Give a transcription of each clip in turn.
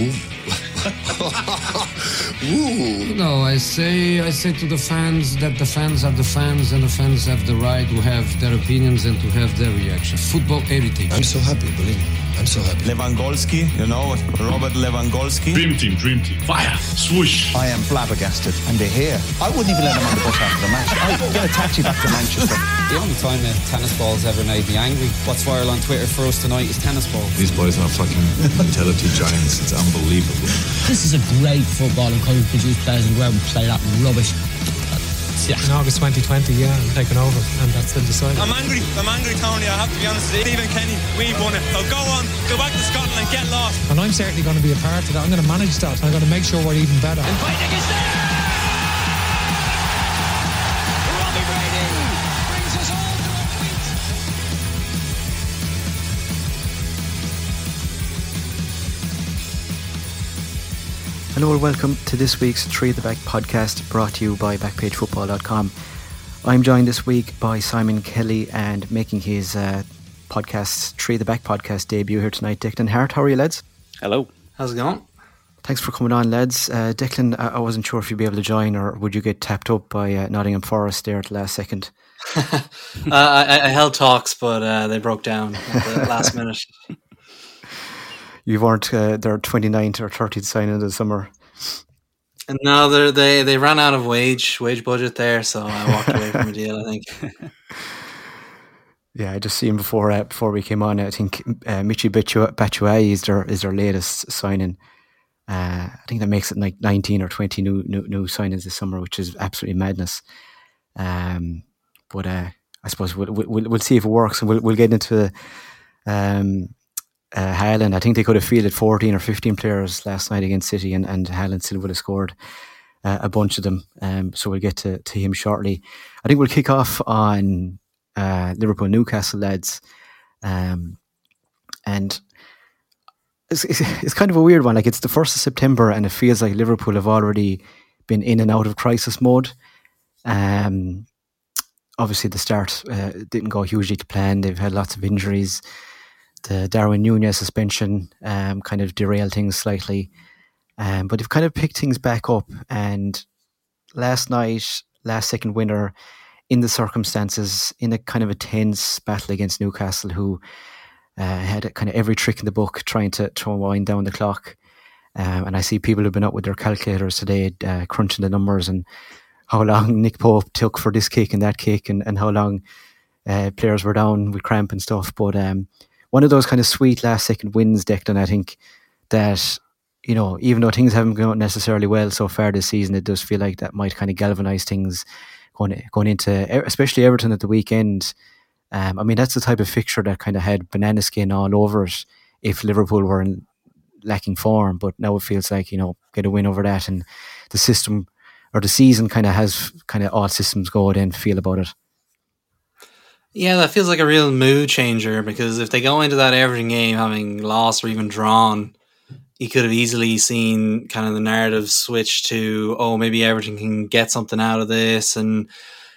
No, I say I say to the fans that the fans are the fans and the fans have the right to have their opinions and to have their reaction. Football heritage. I'm so happy, believe me. I'm so happy. Lewandowski, you know, Robert Lewandowski. Dream team, dream team. Fire, swoosh. I am flabbergasted, and they're here. I wouldn't even let them on the bus after the match. I'd get a taxi back to Manchester. The only time a tennis ball's ever made me angry. What's viral on Twitter for us tonight is tennis balls. These boys are fucking mentality giants. It's unbelievable. This is a great football and couldn't produce players and go out and play that rubbish. Yeah. In August 2020, yeah, I'm taking over, and that's the decider. I'm angry. I'm angry, Tony. I have to be honest. With you. Stephen Kenny, we've won it. So go on, go back to Scotland and get lost. And I'm certainly going to be a part of that. I'm going to manage that. I'm going to make sure we're even better. And fighting is there. Hello and welcome to this week's Three the Back podcast brought to you by BackpageFootball.com. I'm joined this week by Simon Kelly and making his uh, podcast, Three the Back podcast debut here tonight, Declan Harte. How are you, lads? Hello. How's it going? Thanks for coming on, lads. Uh, Declan, I-, I wasn't sure if you'd be able to join or would you get tapped up by uh, Nottingham Forest there at the last second? uh, I, I held talks, but uh, they broke down at the last minute. You weren't uh, their 29th or 30th signing of the summer. And no, they they they ran out of wage wage budget there, so I walked away from the deal. I think. Yeah, I just seen before uh, before we came on. I think uh, Michy Batshuayi is their is their latest signing. Uh, I think that makes it like nineteen or twenty new new, new signings this summer, which is absolutely madness. Um, but uh, I suppose we'll, we'll we'll see if it works, and we'll we'll get into the um, uh. I think they could have fielded fourteen or fifteen players last night against City, and and still would have scored uh, a bunch of them. Um, so we'll get to to him shortly. I think we'll kick off on uh, Liverpool Newcastle lads, um, and it's, it's, it's kind of a weird one. Like it's the first of September, and it feels like Liverpool have already been in and out of crisis mode. Um, obviously, the start uh, didn't go hugely to plan. They've had lots of injuries. The Darwin Nunez suspension um, kind of derailed things slightly, um, but they've kind of picked things back up. And last night, last second winner in the circumstances, in a kind of a tense battle against Newcastle, who uh, had kind of every trick in the book trying to, to wind down the clock. Um, and I see people who've been up with their calculators today, uh, crunching the numbers and how long Nick Pope took for this kick and that kick, and, and how long uh, players were down with cramp and stuff. But um, one of those kind of sweet last second wins, Declan, I think that, you know, even though things haven't gone necessarily well so far this season, it does feel like that might kind of galvanise things going, going into, especially Everton at the weekend. Um, I mean, that's the type of fixture that kind of had banana skin all over it if Liverpool were in lacking form. But now it feels like, you know, get a win over that and the system or the season kind of has kind of all systems go then feel about it. Yeah, that feels like a real mood changer because if they go into that Everton game having lost or even drawn, you could have easily seen kind of the narrative switch to, oh, maybe Everton can get something out of this and,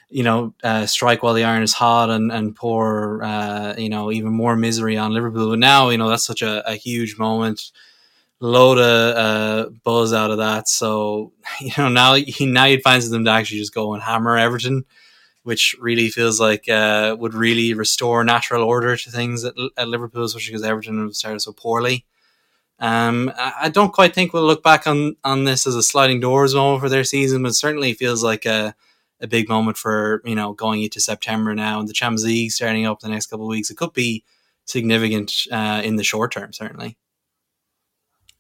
you know, uh, strike while the iron is hot and, and pour, uh, you know, even more misery on Liverpool. But now, you know, that's such a, a huge moment. Load of uh, buzz out of that. So, you know, now, now you'd find them to actually just go and hammer Everton which really feels like uh, would really restore natural order to things at, at Liverpool, especially because Everton have started so poorly. Um, I don't quite think we'll look back on, on this as a sliding doors moment for their season, but certainly feels like a, a big moment for you know going into September now and the Champions League starting up the next couple of weeks. It could be significant uh, in the short term, certainly.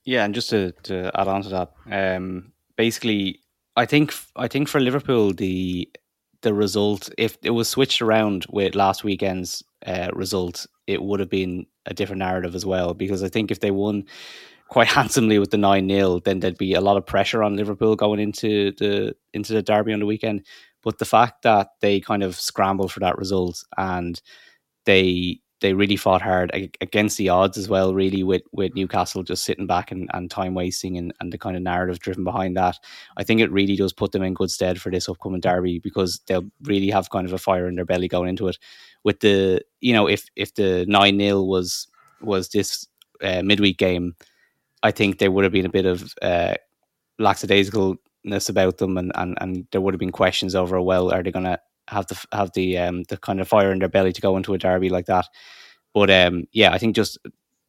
Yeah, and just to, to add on to that, um, basically, I think I think for Liverpool the the result, if it was switched around with last weekend's uh, result, it would have been a different narrative as well. Because I think if they won quite handsomely with the nine 0 then there'd be a lot of pressure on Liverpool going into the into the derby on the weekend. But the fact that they kind of scrambled for that result and they they really fought hard against the odds as well, really, with, with Newcastle just sitting back and, and time wasting and, and the kind of narrative driven behind that. I think it really does put them in good stead for this upcoming derby because they'll really have kind of a fire in their belly going into it. With the, you know, if if the 9 0 was was this uh, midweek game, I think there would have been a bit of uh, lackadaisicalness about them, and, and, and there would have been questions over, well, are they going to have the have the um, the kind of fire in their belly to go into a derby like that? But um, yeah, I think just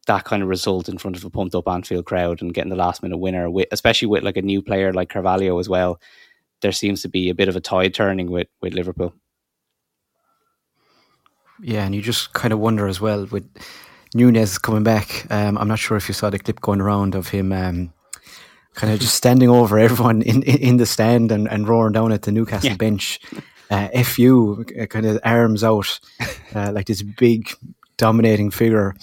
that kind of result in front of a pumped up Anfield crowd and getting the last minute winner, with, especially with like a new player like Carvalho as well, there seems to be a bit of a tide turning with with Liverpool. Yeah, and you just kind of wonder as well with Nunez coming back. Um, I'm not sure if you saw the clip going around of him um, kind of just standing over everyone in, in, the stand and, and roaring down at the Newcastle yeah. bench. Uh, FU, uh, kind of arms out, uh, like this big dominating figure.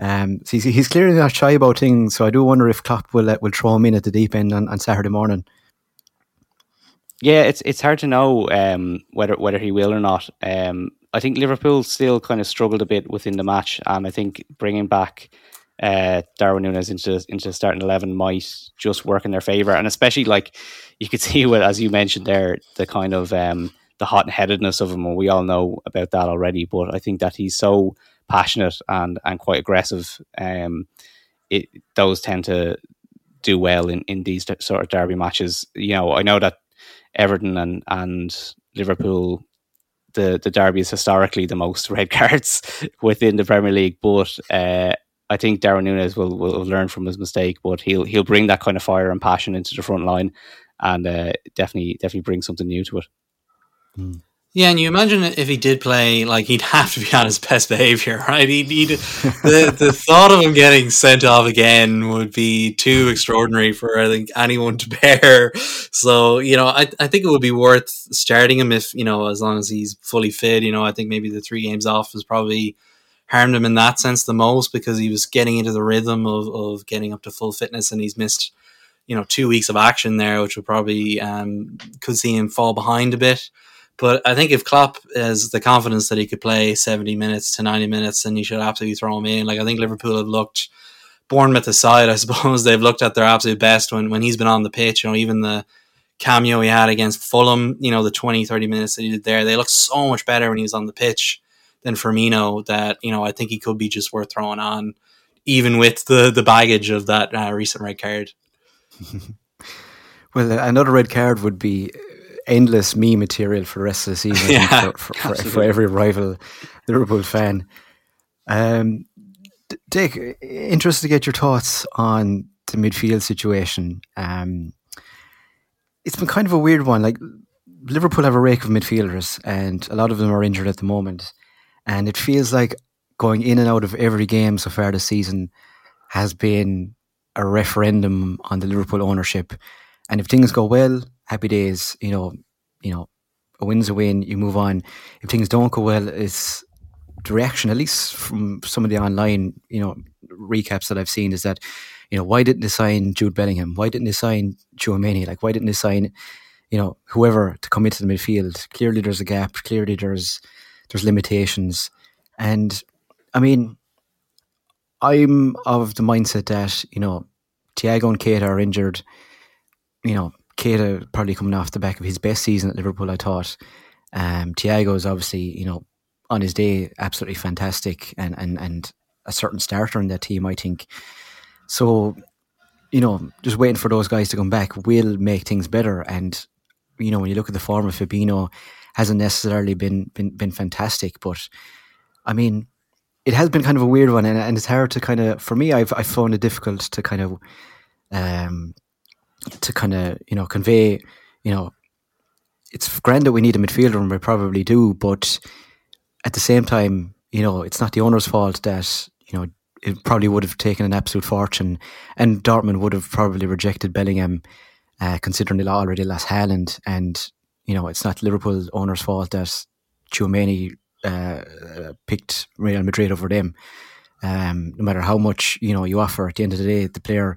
Um, so he's, he's, clearly not shy about things. So I do wonder if Klopp will uh, will throw him in at the deep end on, on Saturday morning. Yeah, it's it's hard to know um, whether whether he will or not. Um, I think Liverpool still kind of struggled a bit within the match, and I think bringing back uh, Darwin Nunez into into the starting eleven might just work in their favor, and especially like you could see what as you mentioned there, the kind of um, the hot headedness of him, and we all know about that already. But I think that he's so passionate and and quite aggressive. Um, it those tend to do well in in these sort of derby matches. You know, I know that Everton and and Liverpool the the derby is historically the most red cards within the Premier League, but uh, I think Darwin Nunez will, will learn from his mistake, but he'll he'll bring that kind of fire and passion into the front line, and uh, definitely definitely bring something new to it. Mm. Yeah, and you imagine if he did play, like he'd have to be on his best behavior, right? He'd, he'd the the thought of him getting sent off again would be too extraordinary for I think anyone to bear. So you know, I I think it would be worth starting him if you know as long as he's fully fit. You know, I think maybe the three games off was probably harmed him in that sense the most because he was getting into the rhythm of of getting up to full fitness, and he's missed you know two weeks of action there, which would probably um, could see him fall behind a bit. But I think if Klopp has the confidence that he could play 70 minutes to 90 minutes, then you should absolutely throw him in. Like, I think Liverpool have looked, Bournemouth aside, I suppose, they've looked at their absolute best when, when he's been on the pitch. You know, even the cameo he had against Fulham, you know, the 20, 30 minutes that he did there, they looked so much better when he was on the pitch than Firmino that, you know, I think he could be just worth throwing on, even with the, the baggage of that uh, recent red card. well, another red card would be endless me material for the rest of the season yeah, for, for, for, for, every rival Liverpool fan. Um, Dec, interested to get your thoughts on the midfield situation. Um, it's been kind of a weird one. Like Liverpool have a rake of midfielders, and a lot of them are injured at the moment. And it feels like going in and out of every game so far this season has been a referendum on the Liverpool ownership. And if things go well, happy days. You know, you know, a win's a win. You move on. If things don't go well, it's the reaction, at least from some of the online, you know, recaps that I've seen, is that, you know, why didn't they sign Jude Bellingham? Why didn't they sign Tchouameni? Like, why didn't they sign, you know, whoever to come into the midfield? Clearly, there's a gap. Clearly, there's there's limitations, and I mean, I'm of the mindset that you know, Thiago and Keita are injured. You know, Keita probably coming off the back of his best season at Liverpool, I thought. Um, Thiago is obviously, you know, on his day, absolutely fantastic and, and, and a certain starter in that team, I think. So, you know, just waiting for those guys to come back will make things better. And, you know, when you look at the form of Fabinho, hasn't necessarily been, been, been fantastic, but I mean, it has been kind of a weird one, and, and it's hard to kind of, for me, I've, I found it difficult to kind of um, to kind of you know convey you know it's grand that we need a midfielder and we probably do but at the same time you know it's not the owner's fault that you know it probably would have taken an absolute fortune and Dortmund would have probably rejected Bellingham uh, considering they already lost Haaland and you know it's not Liverpool owner's fault that Tchouameni uh, picked Real Madrid over them. Um, no matter how much you know you offer at the end of the day the player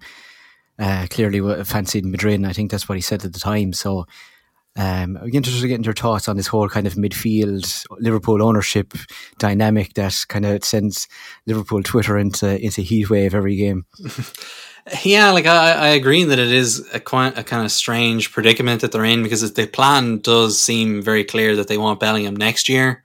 uh, clearly fancied Madrid, and I think that's what he said at the time. So um, I'm interested in getting your thoughts on this whole kind of midfield Liverpool ownership dynamic that kind of sends Liverpool Twitter into into heat wave every game. yeah, like I, I agree that it is a, quite, a kind of strange predicament that they're in because the plan does seem very clear that they want Bellingham next year,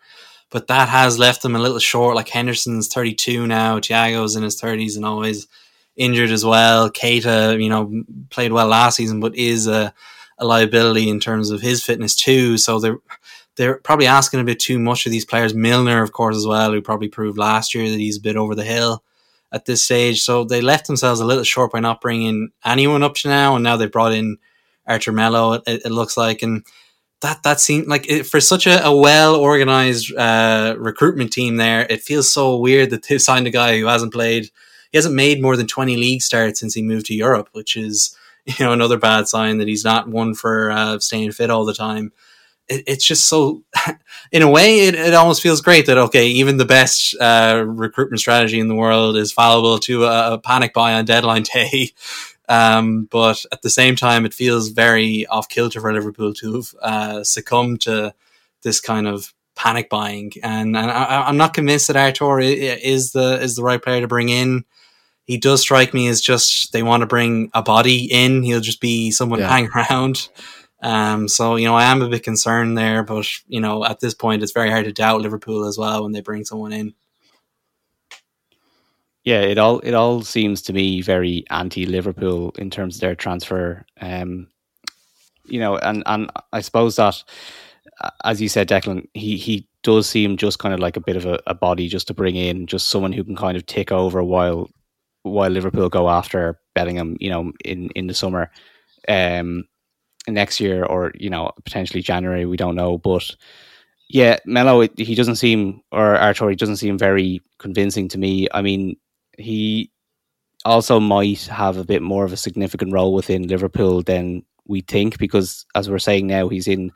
but that has left them a little short. Like Henderson's 32 now, Thiago's in his 30s, and always injured as well. Keita, you know, played well last season, but is a, a liability in terms of his fitness too. So they're they're probably asking a bit too much of these players. Milner, of course, as well, who probably proved last year that he's a bit over the hill at this stage. So they left themselves a little short by not bringing anyone up to now, and now they've brought in Arthur Melo. It, it looks like, and that that seemed like it, for such a, a well organized uh, recruitment team. There, it feels so weird that they've signed a guy who hasn't played. He hasn't made more than twenty league starts since he moved to Europe, which is you know another bad sign that he's not one for uh, staying fit all the time. It, it's just so, in a way, it, it almost feels great that okay, even the best uh, recruitment strategy in the world is fallible to a, a panic buy on deadline day. Um, but at the same time, it feels very off kilter for Liverpool to have uh, succumbed to this kind of panic buying. And, and I, am not convinced that Arthur is the is the right player to bring in. He does strike me as just they want to bring a body in. He'll just be someone yeah. hang around. Um, so you know, I am a bit concerned there, but you know, at this point, it's very hard to doubt Liverpool as well when they bring someone in yeah, it all it all seems to me very anti Liverpool in terms of their transfer. Um, you know, and and I suppose that, as you said, Declan, he he does seem just kind of like a bit of a, a body just to bring in, just someone who can kind of take over while while Liverpool go after Bellingham. You know, in in the summer, um, next year or you know potentially January, we don't know, but. Yeah, Melo, he doesn't seem, or Arthur, he doesn't seem very convincing to me. I mean, he also might have a bit more of a significant role within Liverpool than we think because as we're saying now he's in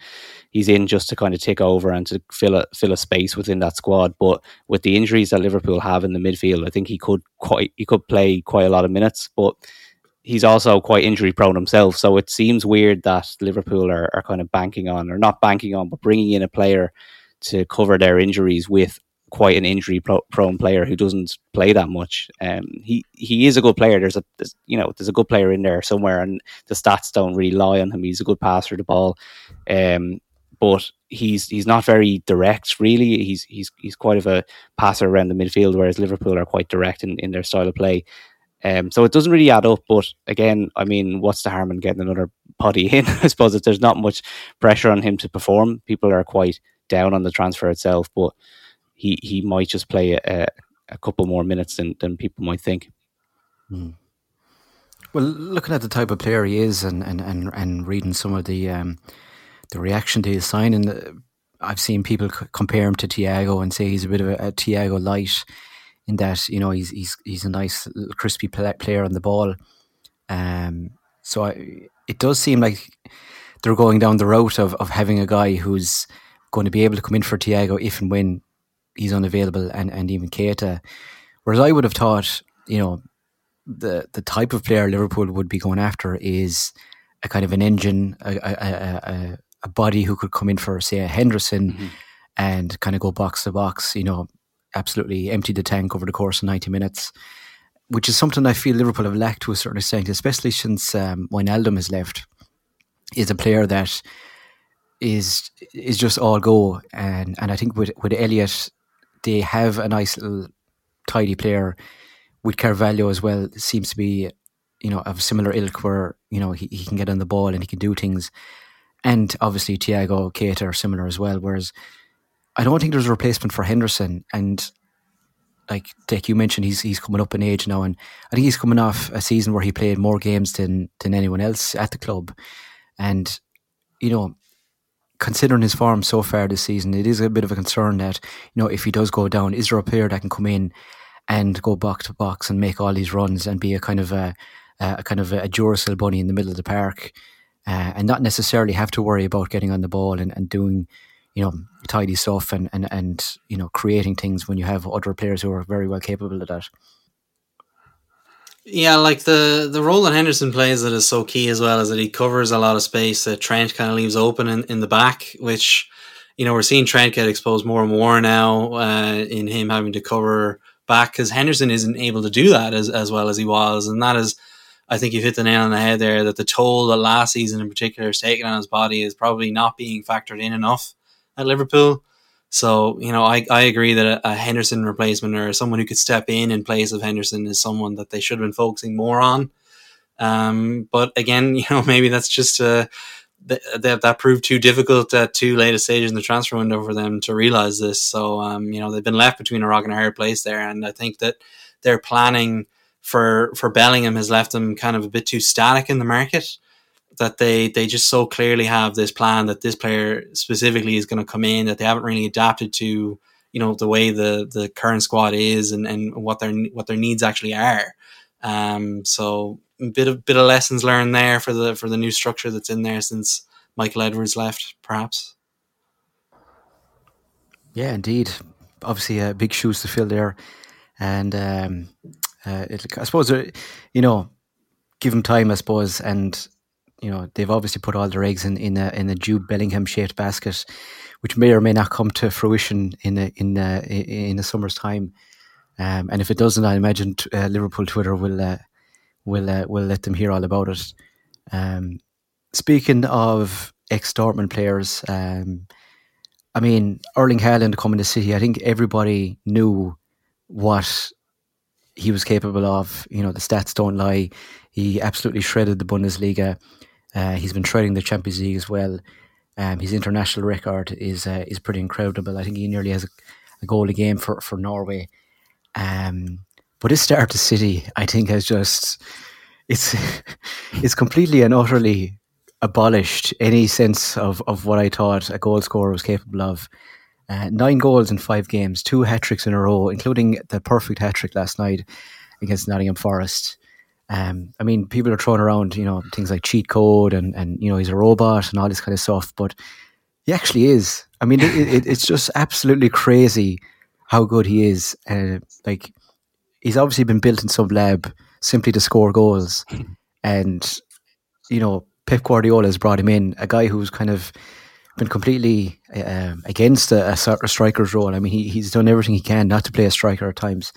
he's in just to kind of take over and to fill a fill a space within that squad. But with the injuries that Liverpool have in the midfield I think he could quite he could play quite a lot of minutes but he's also quite injury prone himself. So it seems weird that Liverpool are, are kind of banking on or not banking on but bringing in a player to cover their injuries with quite an injury prone player who doesn't play that much. Um, he he is a good player. There's a there's, you know there's a good player in there somewhere, and the stats don't really lie on him. He's a good passer of the ball, um, but he's he's not very direct. Really, he's he's he's quite of a passer around the midfield, whereas Liverpool are quite direct in, in their style of play. Um, so it doesn't really add up. But again, I mean, what's the harm in getting another putty in? I suppose if there's not much pressure on him to perform, people are quite down on the transfer itself, but he he might just play a, a couple more minutes than, than people might think. Mm. Well, looking at the type of player he is, and and, and, and reading some of the um, the reaction to his signing, uh, I've seen people c- compare him to Thiago and say he's a bit of a, a Thiago light, in that you know he's he's he's a nice crispy player on the ball. Um, so I, it does seem like they're going down the route of, of having a guy who's going to be able to come in for Thiago if and when he's unavailable, and, and even Keita. Whereas I would have thought, you know, the the type of player Liverpool would be going after is a kind of an engine, a, a, a, a body who could come in for, say, a Henderson mm-hmm. and kind of go box to box, you know, absolutely empty the tank over the course of 90 minutes, which is something I feel Liverpool have lacked to a certain extent, especially since um, Wijnaldum has left, is a player that is is just all go. And, and I think with, with Elliott they have a nice little tidy player with Carvalho as well. Seems to be, you know, of similar ilk where you know he, he can get on the ball and he can do things. And obviously Thiago, Keita are similar as well. Whereas I don't think there's a replacement for Henderson. And like Dec, you mentioned he's he's coming up in age now, and I think he's coming off a season where he played more games than than anyone else at the club. And you know, considering his form so far this season, it is a bit of a concern that you know if he does go down, is there a player that can come in and go box to box and make all these runs and be a kind of a, a kind of a Duracell bunny in the middle of the park, uh, and not necessarily have to worry about getting on the ball and, and doing you know tidy stuff and, and and you know creating things when you have other players who are very well capable of that. Yeah, like the the role that Henderson plays that is so key as well is that he covers a lot of space that Trent kind of leaves open in, in the back, which you know we're seeing Trent get exposed more and more now uh, in him having to cover back because Henderson isn't able to do that as as well as he was, and that is. I think you've hit the nail on the head there that the toll that last season in particular is taken on his body is probably not being factored in enough at Liverpool. So, you know, I, I agree that a, a, Henderson replacement or someone who could step in in place of Henderson is someone that they should have been focusing more on. Um, but again, you know, maybe that's just uh, that that proved too difficult at too late a stage in the transfer window for them to realize this. So, um, you know, they've been left between a rock and a hard place there, and I think that their planning for for Bellingham has left them kind of a bit too static in the market. That they they just so clearly have this plan that this player specifically is going to come in that they haven't really adapted to you know the way the the current squad is and, and what their what their needs actually are. Um, so bit of bit of lessons learned there for the for the new structure that's in there since Michael Edwards left, perhaps. Yeah, indeed. Obviously, uh, big shoes to fill there, and um, uh, I suppose uh, you know, give them time, I suppose, and you know they've obviously put all their eggs in in a, in a Jude Bellingham shaped basket, which may or may not come to fruition in a, in a, in the summer's time. Um, and if it doesn't, I imagine uh, Liverpool Twitter will uh, we'll uh, we'll let them hear all about it. Um, speaking of ex Dortmund players, um, I mean Erling Haaland coming to City. I think everybody knew what he was capable of. You know the stats don't lie. He absolutely shredded the Bundesliga. Uh, he's been shredding the Champions League as well. Um, his international record is uh, is pretty incredible. I think he nearly has a, a goal a game for for Norway. Um, but his start to City, I think, has just it's it's completely and utterly abolished any sense of, of what I thought a goal scorer was capable of. Uh, nine goals in five games, two hat tricks in a row, including the perfect hat trick last night against Nottingham Forest. Um, I mean, people are throwing around, you know, things like cheat code and, and you know, he's a robot and all this kind of stuff, but he actually is. I mean, it, it, it's just absolutely crazy how good he is. Uh, like, he's obviously been built in some lab simply to score goals. And, you know, Pep Guardiola has brought him in, a guy who's kind of been completely um, against a, a, striker's role. I mean, he, he's done everything he can not to play a striker at times,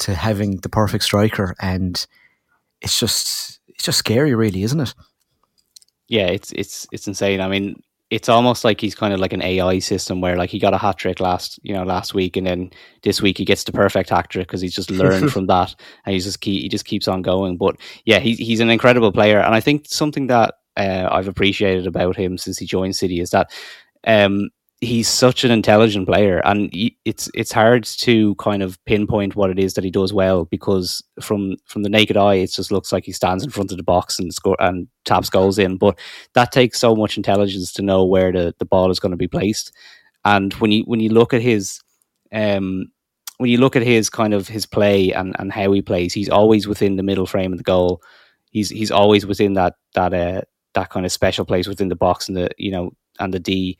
to having the perfect striker. And it's just, it's just scary, really, isn't it? Yeah, it's it's it's insane. I mean, it's almost like he's kind of like an AI system where like he got a hat trick last you know last week and then this week he gets the perfect hat trick because he's just learned from that and he's just he just keeps on going. But yeah, he's he's an incredible player and I think something that uh, I've appreciated about him since he joined City is that um, he's such an intelligent player, and it's it's hard to kind of pinpoint what it is that he does well because from from the naked eye, it just looks like he stands in front of the box and score and taps goals in. But that takes so much intelligence to know where the, the ball is going to be placed. And when you when you look at his um, when you look at his kind of his play and, and how he plays, he's always within the middle frame of the goal. He's he's always within that that uh, that kind of special place within the box and the you know and the D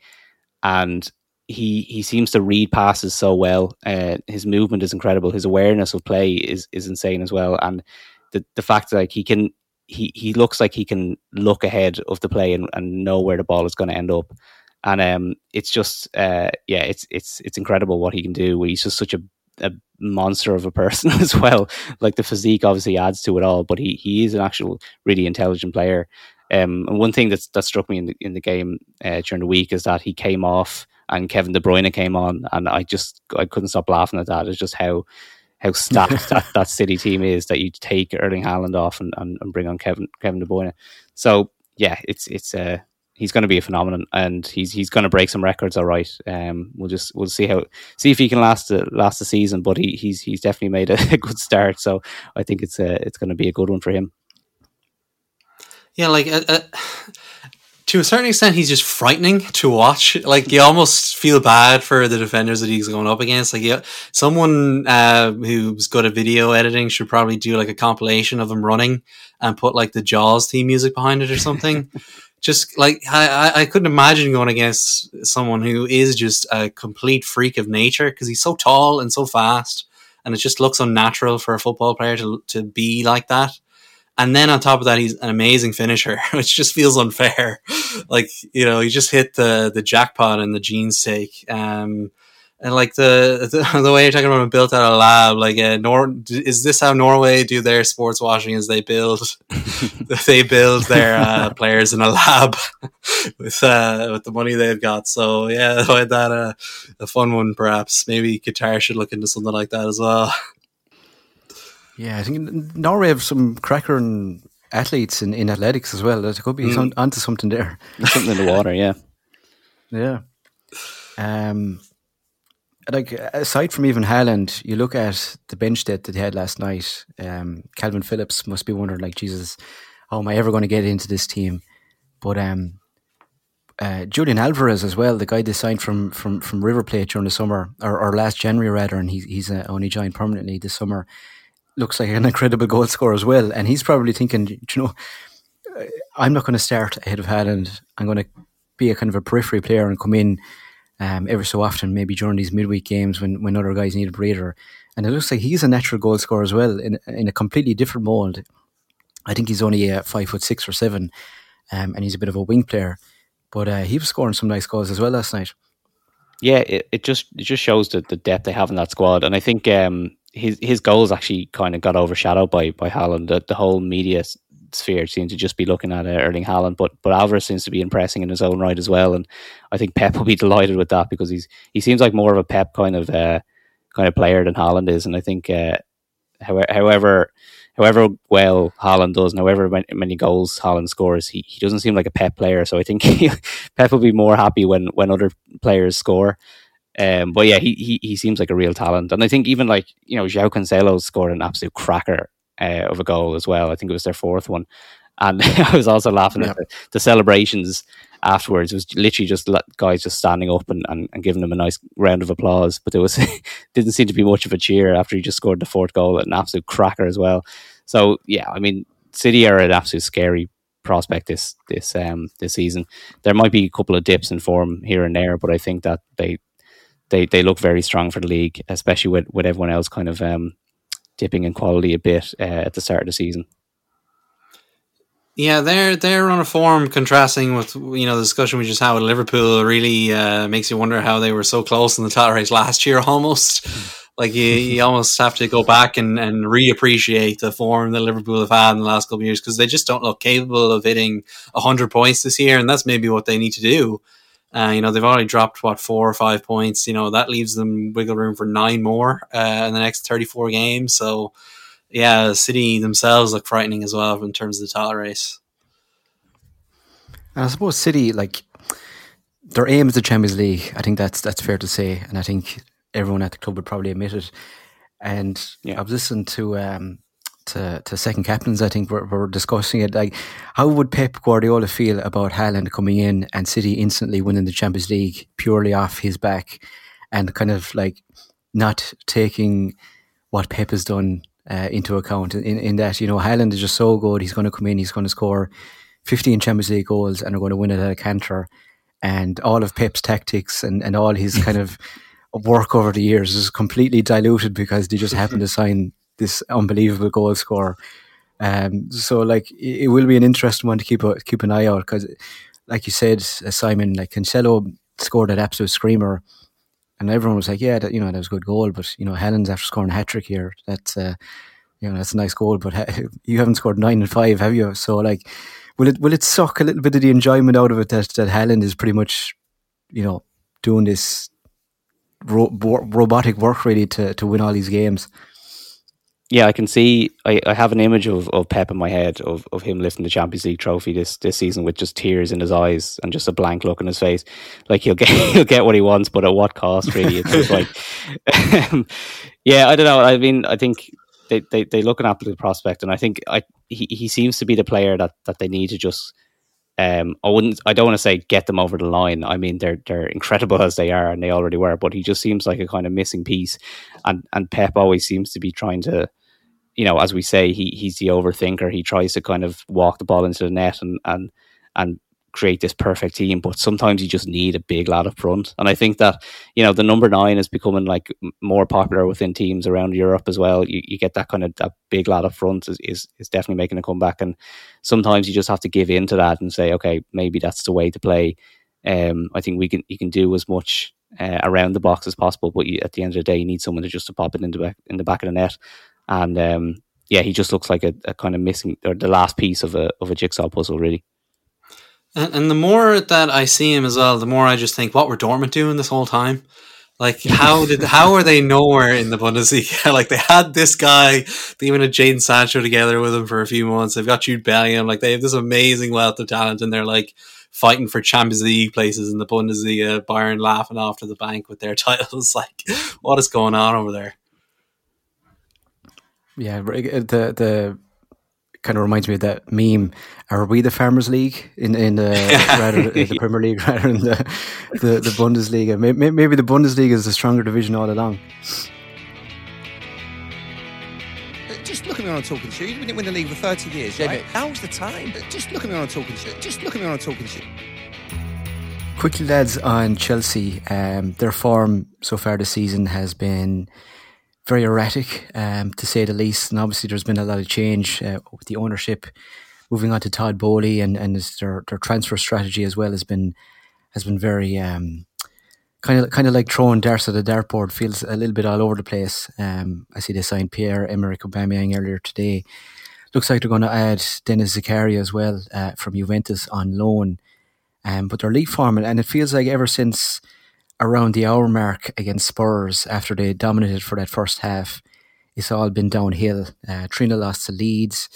and he he seems to read passes so well. Uh, his movement is incredible. His awareness of play is is insane as well. And the the fact that like he can he he looks like he can look ahead of the play and, and know where the ball is going to end up. And um, it's just uh, yeah, it's it's it's incredible what he can do. He's just such a a monster of a person as well. Like the physique obviously adds to it all, but he he is an actual really intelligent player. Um, and one thing that's, that struck me in the, in the game uh, during the week is that he came off and Kevin De Bruyne came on, and I just I couldn't stop laughing at that. It's just how how stacked that, that City team is that you take Erling Haaland off and, and, and, bring on Kevin Kevin De Bruyne. So yeah, it's it's uh, he's going to be a phenomenon, and he's he's going to break some records. All right, um, we'll just we'll see how see if he can last the last the season. But he he's he's definitely made a, a good start. So I think it's a, uh, it's going to be a good one for him. Yeah, like uh, uh, to a certain extent, he's just frightening to watch. Like you almost feel bad for the defenders that he's going up against. Like yeah, someone uh, who's good at video editing should probably do like a compilation of him running and put like the Jaws theme music behind it or something. just like I, I couldn't imagine going against someone who is just a complete freak of nature because he's so tall and so fast, and it just looks unnatural for a football player to to be like that. And then on top of that, he's an amazing finisher, which just feels unfair. like, you know, he just hit the, the jackpot in the jeans take. Um, and like the, the, the way you're talking about him built out a lab, like uh, Nor is this how Norway do their sports washing? Is they build they build their uh, players in a lab with uh, with the money they've got. So yeah, that uh, a fun one perhaps. Maybe Qatar should look into something like that as well. Yeah, I think Norway have some cracker and athletes in, in athletics as well. There could be mm. some, onto something there. something in the water, yeah. Yeah. Um, like aside from even Haaland, you look at the bench that they had last night. Um, Kalvin Phillips must be wondering, like, Jesus, how am I ever going to get into this team? But um, uh, Julian Alvarez as well, the guy they signed from from from River Plate during the summer or, or last January rather, and he, he's uh, only joined permanently this summer. Looks like an incredible goal scorer as well, and he's probably thinking, you know, uh, I'm not going to start ahead of Haaland. I'm going to be a kind of a periphery player and come in um, every so often, maybe during these midweek games when, when other guys need a breather. And it looks like he's a natural goal scorer as well in, in a completely different mold. I think he's only uh, five foot six or seven, um, and he's a bit of a wing player. But uh, he was scoring some nice goals as well last night. Yeah, it, it just it just shows the, the depth they have in that squad, and I think um, his his goals actually kind of got overshadowed by by Haaland. The, the whole media sphere seems to just be looking at uh, Erling Haaland, but but Alvarez seems to be impressing in his own right as well, and I think Pep will be delighted with that because he's he seems like more of a Pep kind of uh, kind of player than Haaland is, and I think uh, however however well Haaland does, and however many goals Haaland scores, he, he doesn't seem like a Pep player. So I think he, Pep will be more happy when when other players score. Um, but yeah, he, he he seems like a real talent, and I think even like you know, João Cancelo scored an absolute cracker uh, of a goal as well. I think it was their fourth one. And I was also laughing yeah. at the, the, celebrations afterwards. It was literally just guys just standing up and, and, and, giving them a nice round of applause. But there was didn't seem to be much of a cheer after he just scored the fourth goal, an absolute cracker as well. So yeah, I mean, City are an absolute scary prospect this this um this season. There might be a couple of dips in form here and there, but I think that they they they look very strong for the league, especially with with everyone else kind of um dipping in quality a bit uh, at the start of the season. Yeah, they're they're on a form contrasting with you know the discussion we just had with Liverpool. Really uh, makes you wonder how they were so close in the title race last year. Almost like you, you almost have to go back and and reappreciate the form that Liverpool have had in the last couple of years because they just don't look capable of hitting hundred points this year, and that's maybe what they need to do. Uh, you know, they've already dropped what four or five points. You know, that leaves them wiggle room for nine more uh, in the next 34 games. So, yeah, City themselves look frightening as well in terms of the title race. And I suppose City, like, their aim is the Champions League. I think that's that's fair to say, and I think everyone at the club would probably admit it. And yeah. I've listened to um, to, to second captains, I think we're, we're discussing it. Like, how would Pep Guardiola feel about Haaland coming in and City instantly winning the Champions League purely off his back, and kind of like not taking what Pep has done uh, into account in, in that you know Haaland is just so good. He's going to come in, he's going to score 15 Champions League goals, and are going to win it at a canter. And all of Pep's tactics and, and all his kind of work over the years is completely diluted because they just happen to sign this unbelievable goal scorer. Um, so like it, it, will be an interesting one to keep a, keep an eye out because, like you said, uh, Simon, like Cancelo scored that absolute screamer, and everyone was like, "Yeah, that, you know that was a good goal." But you know, Haaland's after scoring a hat trick here. That's uh, you know that's a nice goal, but ha- you haven't scored nine and five, have you? So like, will it will it suck a little bit of the enjoyment out of it that that Haaland is pretty much, you know, doing this ro- robotic work really to to win all these games? Yeah, I can see. I, I have an image of, of Pep in my head of, of him lifting the Champions League trophy this, this season with just tears in his eyes and just a blank look on his face. Like he'll get he'll get what he wants, but at what cost? Really, it's just like, yeah, I don't know. I mean, I think they they they looking at the prospect, and I think I he, he seems to be the player that that they need to just. Um, I wouldn't. I don't want to say get them over the line. I mean, they're they're incredible as they are, and they already were. But he just seems like a kind of missing piece, and and Pep always seems to be trying to you know, as we say, he he's the overthinker. He tries to kind of walk the ball into the net and and and create this perfect team. But sometimes you just need a big lad up front. And I think that you know the number nine is becoming like more popular within teams around Europe as well. You, you get that kind of that big lad up front is, is is definitely making a comeback. And sometimes you just have to give in to that and say, okay, maybe that's the way to play. Um, I think we can you can do as much uh, around the box as possible. But you, at the end of the day, you need someone to just to pop it in the back in the back of the net. And um, yeah, he just looks like a, a, kind of missing or the last piece of a of a jigsaw puzzle, really. And, and the more that I see him as well, the more I just think, what were Dortmund doing this whole time? Like how did how are they nowhere in the Bundesliga? like they had this guy, they even had Jadon Sancho together with him for a few months. They've got Jude Bellingham, like they have this amazing wealth of talent, and they're like fighting for Champions League places in the Bundesliga. Bayern laughing off to the bank with their titles. Like what is going on over there? Yeah, the the kind of reminds me of that meme. Are we the Farmers League in in the rather the Premier League rather than the the, the Bundesliga? Maybe, maybe the Bundesliga is the stronger division all along. Just look at me on a talking shoe. You didn't win the league for 30 years, yeah, right? Now's the time. Just look at me on a talking shoe. Just look at me on a talking shoe. Quickly, lads, on Chelsea. Um, their form so far this season has been very erratic, um, to say the least. And obviously, there's been a lot of change uh, with the ownership moving on to Todd Boehly, and and their their transfer strategy as well has been has been very um, kind of kind of like throwing darts at a dartboard. Feels a little bit all over the place. Um, I see they signed Pierre Emerick Aubameyang earlier today. Looks like they're going to add Denis Zakaria as well uh, from Juventus on loan. Um, but their league form, and it feels like ever since around the hour mark against Spurs after they dominated for that first half, it's all been downhill. Uh, Trina lost to Leeds.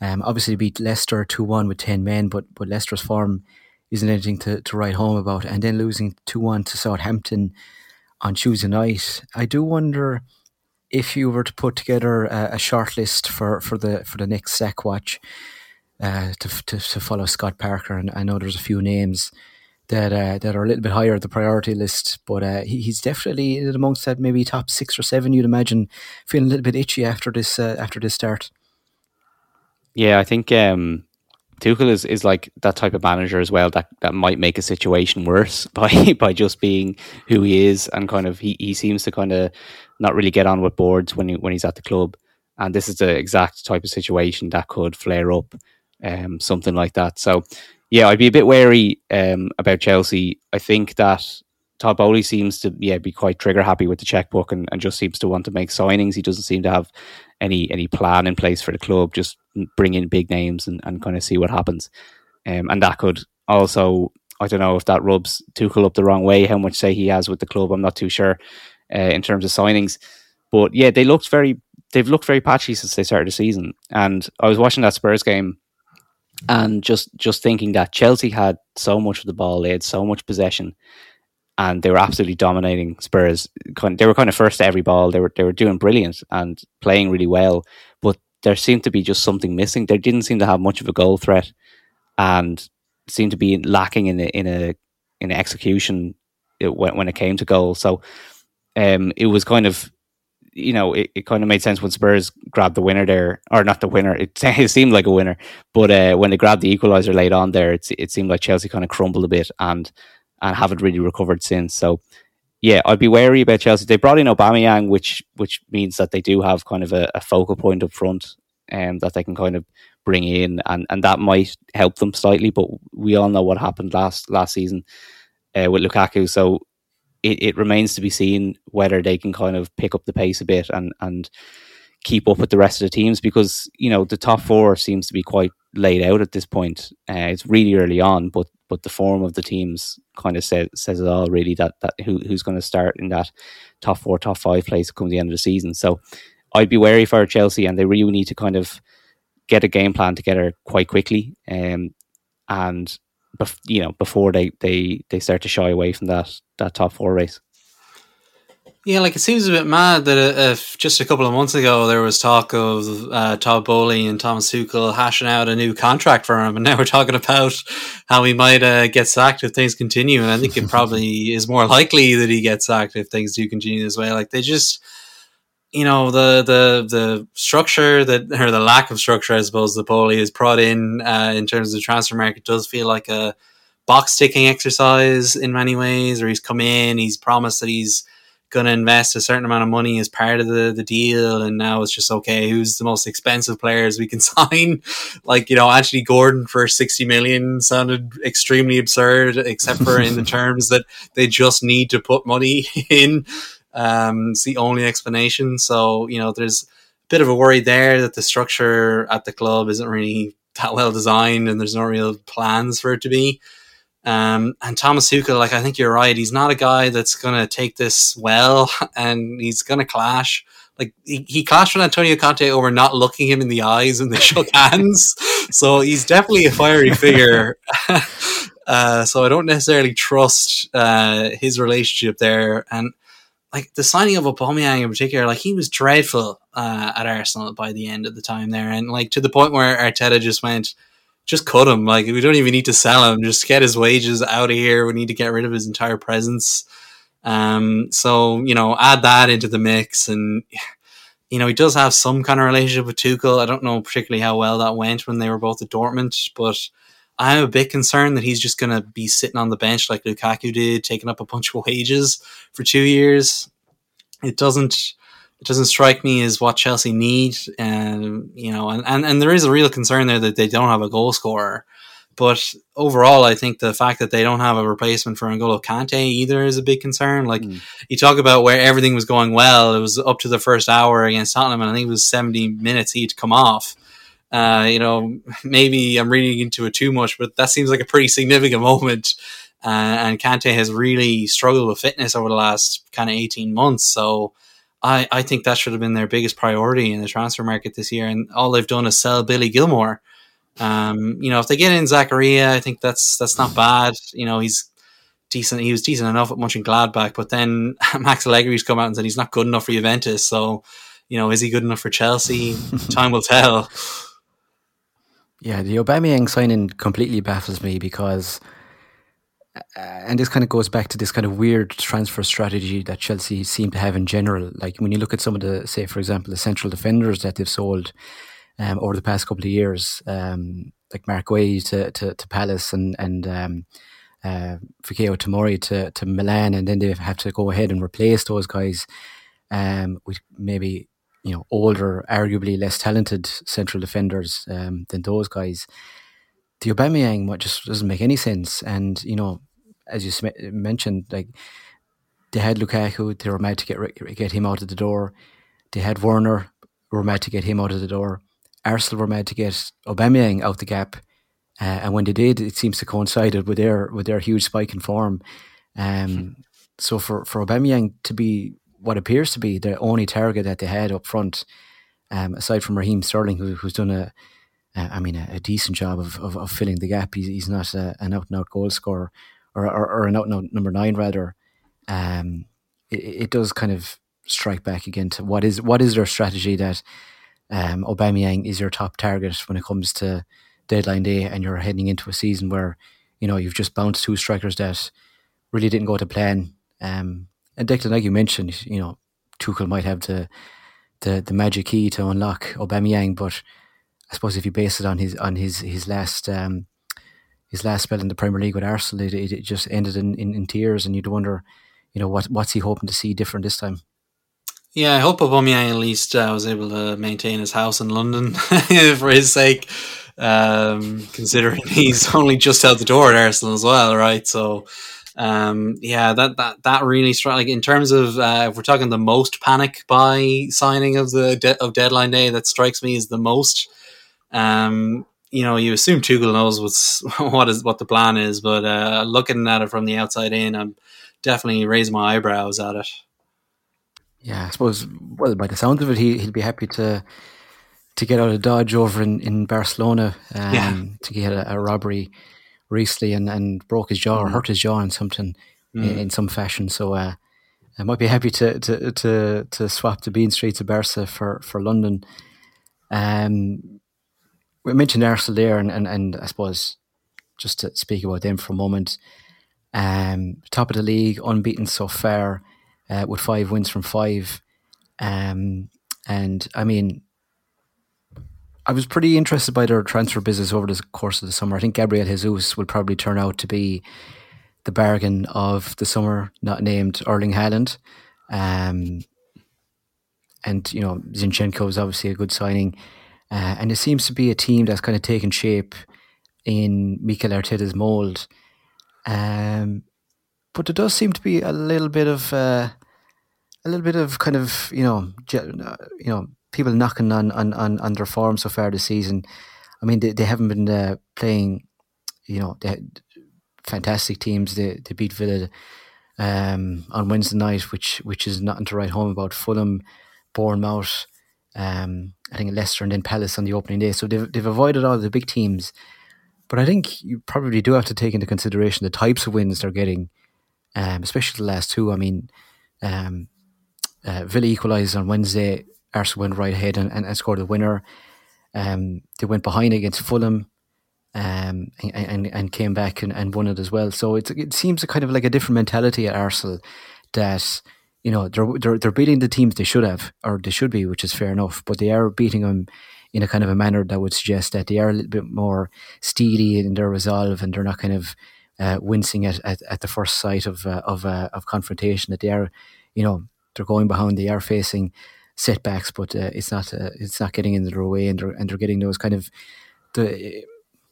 Um, obviously beat Leicester 2 1 with 10 men, but, but Leicester's form isn't anything to, to write home about. And then losing 2 1 to Southampton on Tuesday night. I do wonder if you were to put together a, a short list for, for the for the next sack watch uh, to, to, to follow Scott Parker, and I know there's a few names that uh, that are a little bit higher at the priority list. But uh, he, he's definitely amongst that maybe top six or seven. You'd imagine feeling a little bit itchy after this uh, after this start. Yeah, I think um, Tuchel is, is like that type of manager as well that, that might make a situation worse by by just being who he is and kind of he, he seems to kind of not really get on with boards when he, when he's at the club. And this is the exact type of situation that could flare up, um, something like that. So yeah, I'd be a bit wary um, about Chelsea. I think that Todd Boehly seems to yeah be quite trigger happy with the checkbook and, and just seems to want to make signings. He doesn't seem to have any any plan in place for the club. Just bring in big names and, and kind of see what happens. Um, and that could also I don't know if that rubs Tuchel up the wrong way. How much say he has with the club, I'm not too sure uh, in terms of signings. But yeah, they looked very they've looked very patchy since they started the season. And I was watching that Spurs game and just just thinking that Chelsea had so much of the ball, they had so much possession, and they were absolutely dominating Spurs. They were kind of first to every ball. They were they were doing brilliant and playing really well, but there seemed to be just something missing. They didn't seem to have much of a goal threat, and seemed to be lacking in a, in a in execution when when it came to goal. So, um, it was kind of you know, it, it kind of made sense when Spurs grabbed the winner there, or not the winner. It, it seemed like a winner, but uh, when they grabbed the equaliser late on there, it, it seemed like Chelsea kind of crumbled a bit and and haven't really recovered since. So, yeah, I'd be wary about Chelsea. They brought in Aubameyang, which which means that they do have kind of a, a focal point up front, and um, that they can kind of bring in, and and that might help them slightly. But we all know what happened last last season uh, with Lukaku, so it, it remains to be seen whether they can kind of pick up the pace a bit and and keep up with the rest of the teams because you know the top four seems to be quite laid out at this point. Uh, it's really early on, but but the form of the teams kind of says says it all. Really, that that who who's going to start in that top four, top five place come the end of the season. So I'd be wary for Chelsea, and they really need to kind of get a game plan together quite quickly. Um, and bef- you know before they, they they start to shy away from that that top four race. Yeah, like it seems a bit mad that if just a couple of months ago there was talk of uh, Todd Boehly and Thomas Tuchel hashing out a new contract for him, and now we're talking about how he might uh, get sacked if things continue. And I think it probably is more likely that he gets sacked if things do continue this way. Like they just, you know, the the the structure that or the lack of structure, I suppose, the Boehly has brought in uh, in terms of the transfer market does feel like a box ticking exercise in many ways. Or he's come in, he's promised that he's going to invest a certain amount of money as part of the, the deal. And now it's just, okay, who's the most expensive players we can sign? like, you know, Anthony Gordon for 60 million sounded extremely absurd, except for in the terms that they just need to put money in. Um, it's the only explanation. So, you know, there's a bit of a worry there that the structure at the club isn't really that well designed and there's no real plans for it to be. Um, and Thomas Tuchel, like I think you're right. He's not a guy that's going to take this well, and he's going to clash. Like he, he clashed with Antonio Conte over not looking him in the eyes and they shook hands. So he's definitely a fiery figure. uh, so I don't necessarily trust uh, his relationship there. And like the signing of Aubameyang in particular, like he was dreadful uh, at Arsenal by the end of the time there, and like to the point where Arteta just went just cut him. Like we don't even need to sell him. Just get his wages out of here. We need to get rid of his entire presence. Um, so you know, add that into the mix, and you know he does have some kind of relationship with Tuchel. I don't know particularly how well that went when they were both at Dortmund, but I'm a bit concerned that he's just going to be sitting on the bench like Lukaku did, taking up a bunch of wages for two years. It doesn't it doesn't strike me as what Chelsea need. And you know, and, and, and there is a real concern there that they don't have a goal scorer. But overall, I think the fact that they don't have a replacement for N'Golo Kante either is a big concern. Like mm. you talk about where everything was going well, it was up to the first hour against Tottenham, and I think it was seventy minutes he'd come off. Uh, you know, maybe I'm reading into it too much, but that seems like a pretty significant moment. Uh, and Kante has really struggled with fitness over the last kind of 18 months. So I, I think that should have been their biggest priority in the transfer market this year. And all they've done is sell Billy Gilmour. Um, you know, if they get in Zakaria, I think that's that's not bad. You know, he's decent. He was decent enough at Mönchengladbach, but then Max Allegri's come out and said he's not good enough for Juventus. So, you know, is he good enough for Chelsea? Time will tell. Yeah, the Aubameyang signing completely baffles me because and this kind of goes back to this kind of weird transfer strategy that Chelsea seem to have in general. Like when you look at some of the, say, for example, the central defenders that they've sold um, over the past couple of years, um, like Marc Guéhi to, to, to, Palace and and um, uh, Fikayo Tomori to, to Milan, and then they have to go ahead and replace those guys um, with maybe you know older, arguably less talented central defenders um, than those guys the Aubameyang just doesn't make any sense. And you know, as you sm- mentioned, like they had Lukaku, they were mad to get get him out of the door. They had Werner, were mad to get him out of the door. Arsenal were mad to get Aubameyang out the gap, uh, and when they did, it seems to coincided with their with their huge spike in form. Um, so for for Aubameyang to be what appears to be the only target that they had up front, um, aside from Raheem Sterling, who, who's done a, a I mean, a, a, decent job of, of, of filling the gap. He's, he's not a, an out and out goal scorer or, or, or and number nine rather. Um, it, it, does kind of strike back again to what is what is their strategy that um, Aubameyang is your top target when it comes to deadline day, and you're heading into a season where you know you've just bounced two strikers that really didn't go to plan. Um, and Declan, like you mentioned, you know Tuchel might have the the the magic key to unlock Aubameyang, but I suppose if you base it on his on his his last um, his last spell in the Premier League with Arsenal, it, it just ended in, in, in, tears, and you'd wonder, you know, what what's he hoping to see different this time? Yeah, I hope Aubameyang at least uh, was able to maintain his house in London for his sake, um, considering he's only just out the door at Arsenal as well, right? So, um, yeah, that that that really struck. Like in terms of uh, if we're talking the most panic buy signing of the de- of deadline day, that strikes me as the most. Um, you know, you assume Tuchel knows what's what is what the plan is, but uh, looking at it from the outside in, I'm definitely raising my eyebrows at it. Yeah, I suppose. Well, by the sound of it, he he'll be happy to to get out of Dodge over in in Barcelona um, yeah. to get a, a, robbery recently and, and broke his jaw mm. or hurt his jaw in something mm. in, in, some fashion. So uh, I might be happy to to to to swap the Bean Street to Barca for for London. Um, we mentioned Arsenal there, and, and, and I suppose just to speak about them for a moment, um, top of the league, unbeaten so far, uh, with five wins from five. Um, and I mean, I was pretty interested by their transfer business over the course of the summer. I think Gabriel Jesus will probably turn out to be the bargain of the summer, not named Erling Haaland. Um, and you know Zinchenko is obviously a good signing, uh, and it seems to be a team that's kind of taken shape in Mikel Arteta's mold. Um, but there does seem to be a little bit of uh, a little bit of kind of you know you know people knocking on, on, on, on their form so far this season. I mean, they, they haven't been uh, playing, you know, they fantastic teams. They, they beat Villa um, on Wednesday night, which which is nothing to write home about. Fulham, Bournemouth, um, I think Leicester and then Palace on the opening day. So they've, they've avoided all the big teams. But I think you probably do have to take into consideration the types of wins they're getting, um, especially the last two. I mean, um, uh, Villa equalised on Wednesday. Arsenal went right ahead and, and, and scored the winner. Um, they went behind against Fulham um, and, and, and came back and, and won it as well. So it it seems a kind of like a different mentality at Arsenal that you know they're, they're they're beating the teams they should have or they should be, which is fair enough. But they are beating them in a kind of a manner that would suggest that they are a little bit more steely in their resolve and they're not kind of uh, wincing at, at, at, the first sight of uh, of uh, of confrontation. That they are, you know, they're going behind. They are facing setbacks, but uh, it's not uh, it's not getting in their way, and they're and they're getting those kind of the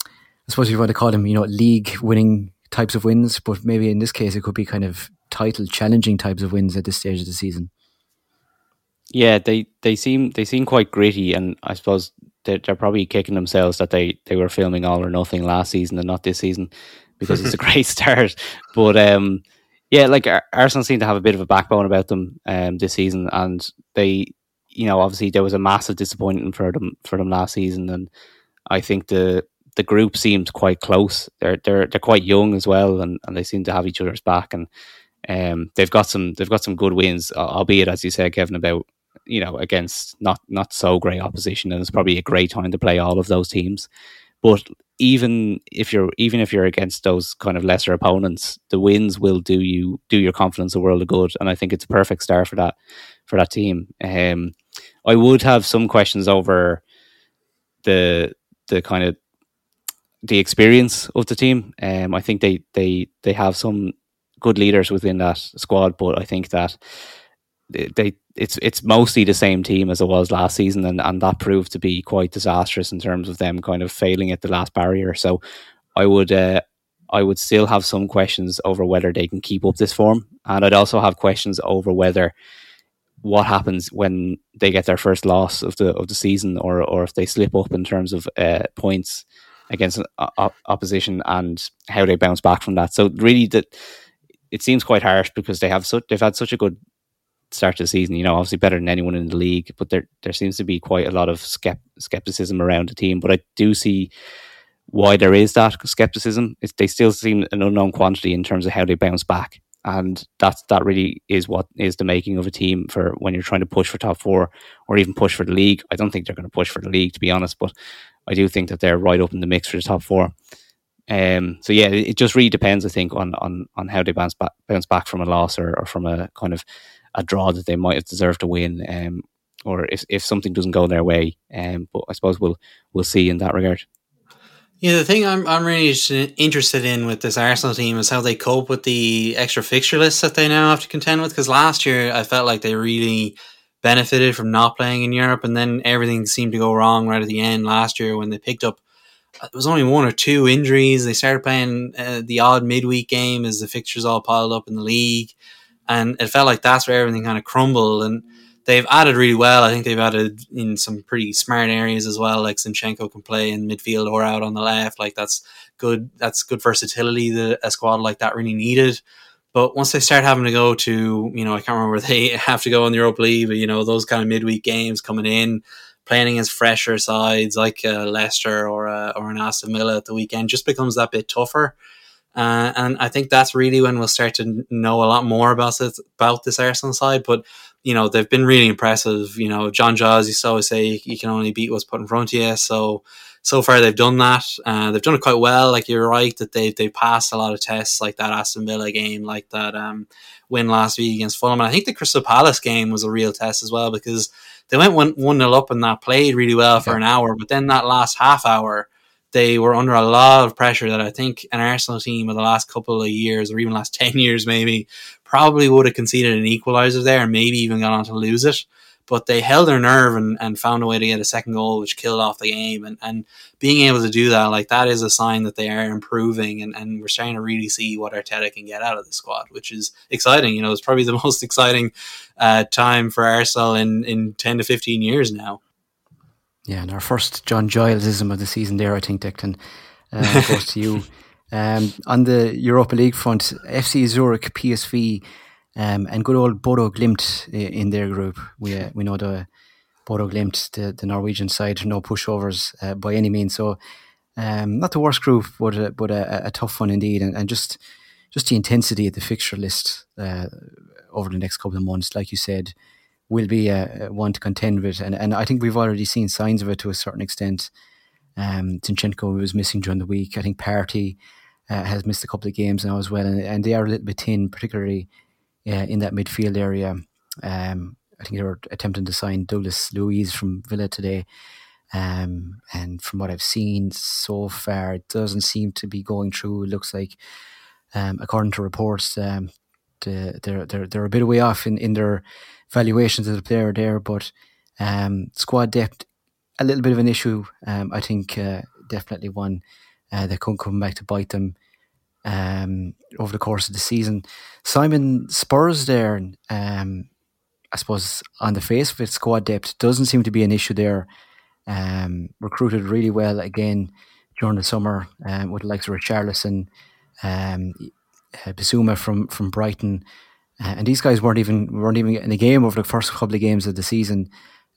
I suppose you want to call them you know league winning types of wins, but maybe in this case it could be kind of title challenging types of wins at this stage of the season. Yeah, they they seem they seem quite gritty, and I suppose they're, they're probably kicking themselves that they they were filming all or nothing last season and not this season because it's a great start. But um, yeah, like Arsenal seem to have a bit of a backbone about them um, this season, and they, you know, obviously there was a massive disappointment for them for them last season, and I think the the group seems quite close. They're they're they're quite young as well, and, and they seem to have each other's back, and um, they've got some they've got some good wins, albeit as you said, Kevin, about you know against not not so great opposition, and it's probably a great time to play all of those teams. But even if you're even if you're against those kind of lesser opponents, the wins will do you do your confidence a world of good, and I think it's a perfect start for that for that team. Um, I would have some questions over the the kind of the experience of the team. Um, I think they they they have some good leaders within that squad, but I think that they it's it's mostly the same team as it was last season, and, and that proved to be quite disastrous in terms of them kind of failing at the last barrier. So I would uh, I would still have some questions over whether they can keep up this form, and I'd also have questions over whether what happens when they get their first loss of the of the season, or or if they slip up in terms of uh, points against opposition and how they bounce back from that. So really, that it seems quite harsh because they have such they've had such a good start to the season. You know, obviously better than anyone in the league, but there there seems to be quite a lot of skept- skepticism around the team. But I do see why there is that skepticism. It's, they still seem an unknown quantity in terms of how they bounce back, and that's that really is what is the making of a team for when you're trying to push for top four or even push for the league. I don't think they're going to push for the league to be honest, but I do think that they're right up in the mix for the top four. Um, so yeah, it, just really depends, I think, on on on how they bounce back bounce back from a loss or, or from a kind of a draw that they might have deserved to win, um, or if, if something doesn't go their way. Um, but I suppose we'll we'll see in that regard. Yeah, the thing I'm I'm really interested in with this Arsenal team is how they cope with the extra fixture lists that they now have to contend with. Because last year I felt like they really benefited from not playing in Europe, and then everything seemed to go wrong right at the end last year when they picked up. Uh, it was only one or two injuries. They started playing uh, the odd midweek game as the fixtures all piled up in the league and it felt like that's where everything kind of crumbled. And they've added really well. I think they've added in some pretty smart areas as well. Like Zinchenko can play in midfield or out on the left. Like that's good. That's good versatility that a squad like that really needed. But once they start having to go to, you know, I can't remember they have to go in the Europa League, but you know, those kind of midweek games coming in, playing against fresher sides like uh, Leicester or uh, or an Aston Villa at the weekend, just becomes that bit tougher. Uh, and I think that's really when we'll start to know a lot more about this, about this Arsenal side. But you know they've been really impressive. You know John Giles used to always say you can only beat what's put in front of you. So so far they've done that. Uh, they've done it quite well. Like you're right that they they passed a lot of tests, like that Aston Villa game, like that um, win last week against Fulham. And I think the Crystal Palace game was a real test as well because they went one one nil up and that played really well for yeah. an hour, but then that last half hour they were under a lot of pressure that I think an Arsenal team of the last couple of years or even last 10 years maybe probably would have conceded an equaliser there and maybe even gone on to lose it. But they held their nerve and, and found a way to get a second goal, which killed off the game. And, and being able to do that, like that is a sign that they are improving and, and we're starting to really see what Arteta can get out of the squad, which is exciting. You know, it's probably the most exciting uh, time for Arsenal in, in 10 to 15 years now. Yeah, and our first John Gilesism of the season there, I think, Declan, uh, goes to you. Um, on the Europa League front, FC Zurich, PSV, um, and good old Bodo Glimt in their group. We uh, we know the Bodo Glimt, the, the Norwegian side, no pushovers uh, by any means. So, um, not the worst group, but a, but a, a tough one indeed, and, and just just the intensity of the fixture list uh, over the next couple of months, like you said, will be a, one to contend with, and and I think we've already seen signs of it to a certain extent. Um, Zinchenko was missing during the week. I think Partey uh, has missed a couple of games now as well, and, and they are a little bit thin, particularly uh, in that midfield area. Um, I think they were attempting to sign Douglas Luiz from Villa today. Um, and from what I've seen so far, it doesn't seem to be going through. It looks like, um, according to reports, um, the, they're, they're, they're a bit away off in, in their valuations of the player there, but um, squad depth, a little bit of an issue. Um, I think uh, definitely one uh, that could come back to bite them um, over the course of the season. Simon Spurs there, um, I suppose on the face of it, squad depth doesn't seem to be an issue there. Um, recruited really well again during the summer um, with the likes of Richarlison, um, uh, Bissouma from from Brighton, uh, and these guys weren't even weren't even getting a game over the first couple of games of the season.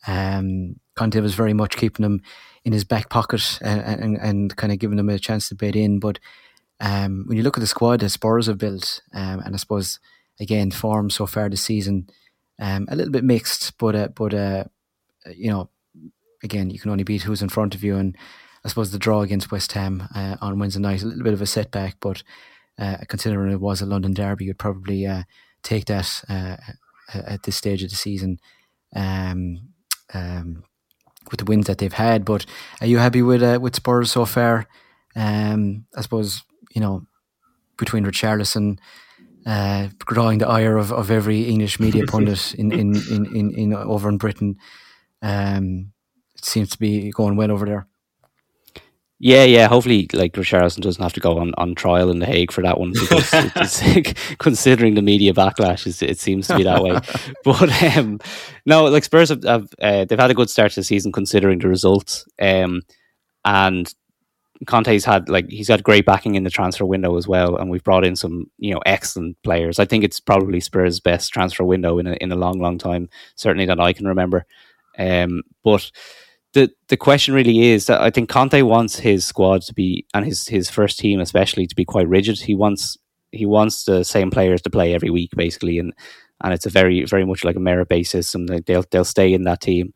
Um, Conte was very much keeping them in his back pocket and, and, and kind of giving them a chance to bid in. But um, when you look at the squad that Spurs have built, um, and I suppose again form so far this season, um, a little bit mixed, but uh, but uh, you know, again you can only beat who's in front of you, and I suppose the draw against West Ham uh, on Wednesday night a little bit of a setback, but uh, considering it was a London derby, you'd probably uh, take that uh, at this stage of the season. Um, um, with the wins that they've had, but are you happy with with Spurs so far? Um, I suppose you know, between Richarlison uh, drawing the ire of, of every English media pundit in, in, in, in, in over in Britain. Um, it seems to be going well over there. Yeah, yeah. Hopefully, like Richarlison doesn't have to go on, on trial in the Hague for that one because it's, considering the media backlash, it seems to be that way. But um, no, like Spurs have, have uh, they've had a good start to the season considering the results. Um, and Conte's had like he's had great backing in the transfer window as well, and we've brought in some you know excellent players. I think it's probably Spurs' best transfer window in a, in a long, long time, certainly that I can remember. Um, but the the question really is that I think Conte wants his squad to be and his his first team especially to be quite rigid. He wants he wants the same players to play every week basically, and and it's a very very much like a merit based system. They'll they'll stay in that team.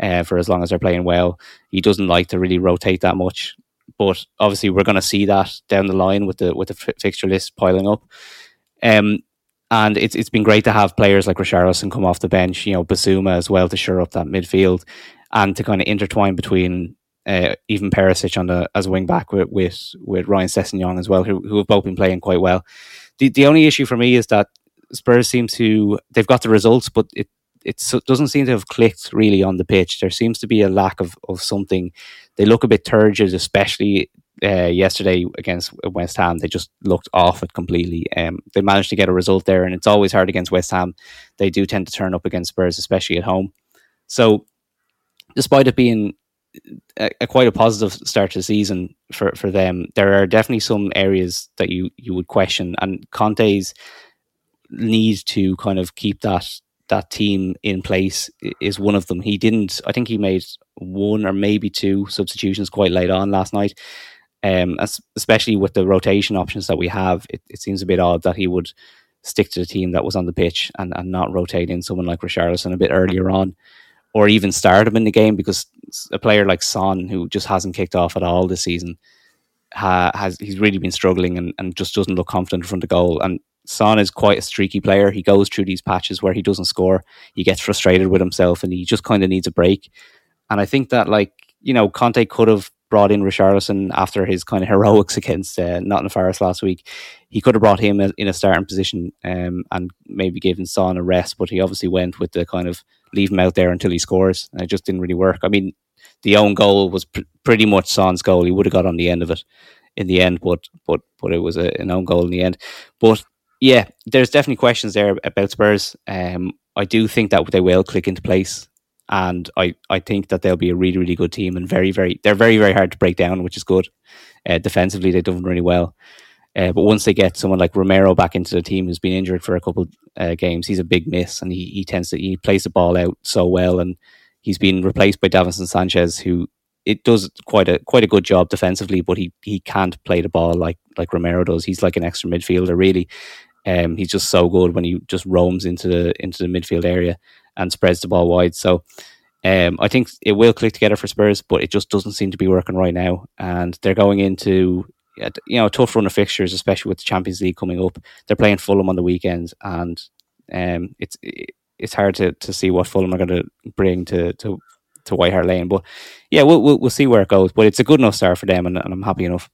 Uh, for as long as they're playing well, he doesn't like to really rotate that much but obviously we're going to see that down the line with the with the fixture list piling up. Um, and it's it's been great to have players like Richarlison come off the bench, you know, Bissouma as well to shore up that midfield, and to kind of intertwine between uh, even Perisic on the as a wing back with with, with Ryan Sessegnon as well, who who have both been playing quite well. The the only issue for me is that Spurs seem to they've got the results, but it it doesn't seem to have clicked really on the pitch. There seems to be a lack of, of something. They look a bit turgid, especially uh, yesterday against West Ham. They just looked off it completely. Um, they managed to get a result there, and it's always hard against West Ham. They do tend to turn up against Spurs, especially at home. So, despite it being a, a, quite a positive start to the season for, for them, there are definitely some areas that you you would question, and Conte's need to kind of keep that that team in place is one of them. He didn't. I think he made one or maybe two substitutions quite late on last night. Um, especially with the rotation options that we have, it, it seems a bit odd that he would stick to the team that was on the pitch and, and not rotate in someone like Richarlison a bit earlier on, or even start him in the game because a player like Son, who just hasn't kicked off at all this season, ha, has he's really been struggling and, and just doesn't look confident in front of goal. And Son is quite a streaky player. He goes through these patches where he doesn't score. He gets frustrated with himself and he just kind of needs a break. And I think that, like, you know, Conte could have brought in Richarlison after his kind of heroics against uh, Nottingham Forest last week. he could have brought him in a starting position um, and maybe given Son a rest, but he obviously went with the kind of leave him out there until he scores, and it just didn't really work. I mean, the own goal was pr- pretty much Son's goal. He would have got on the end of it in the end, but but but it was a, an own goal in the end. But yeah, there's definitely questions there about Spurs. Um, I do think that they will click into place, and I, I think that they'll be a really really good team and very very they're very very hard to break down, which is good. Uh, defensively, they've done really well. Uh, but once they get someone like Romero back into the team, who's been injured for a couple uh, games, he's a big miss, and he, he tends to he plays the ball out so well, and he's been replaced by Davinson Sanchez, who it does quite a quite a good job defensively, but he he can't play the ball like like Romero does. He's like an extra midfielder, really. Um, he's just so good when he just roams into the into the midfield area and spreads the ball wide. So um, I think it will click together for Spurs, but it just doesn't seem to be working right now. And they're going into you know a tough run of fixtures, especially with the Champions League coming up. They're playing Fulham on the weekend, and um, it's it's hard to, to see what Fulham are going to bring to, to to White Hart Lane. But yeah, we'll, we'll, we'll see where it goes. But it's a good enough start for them, and, and I'm happy enough.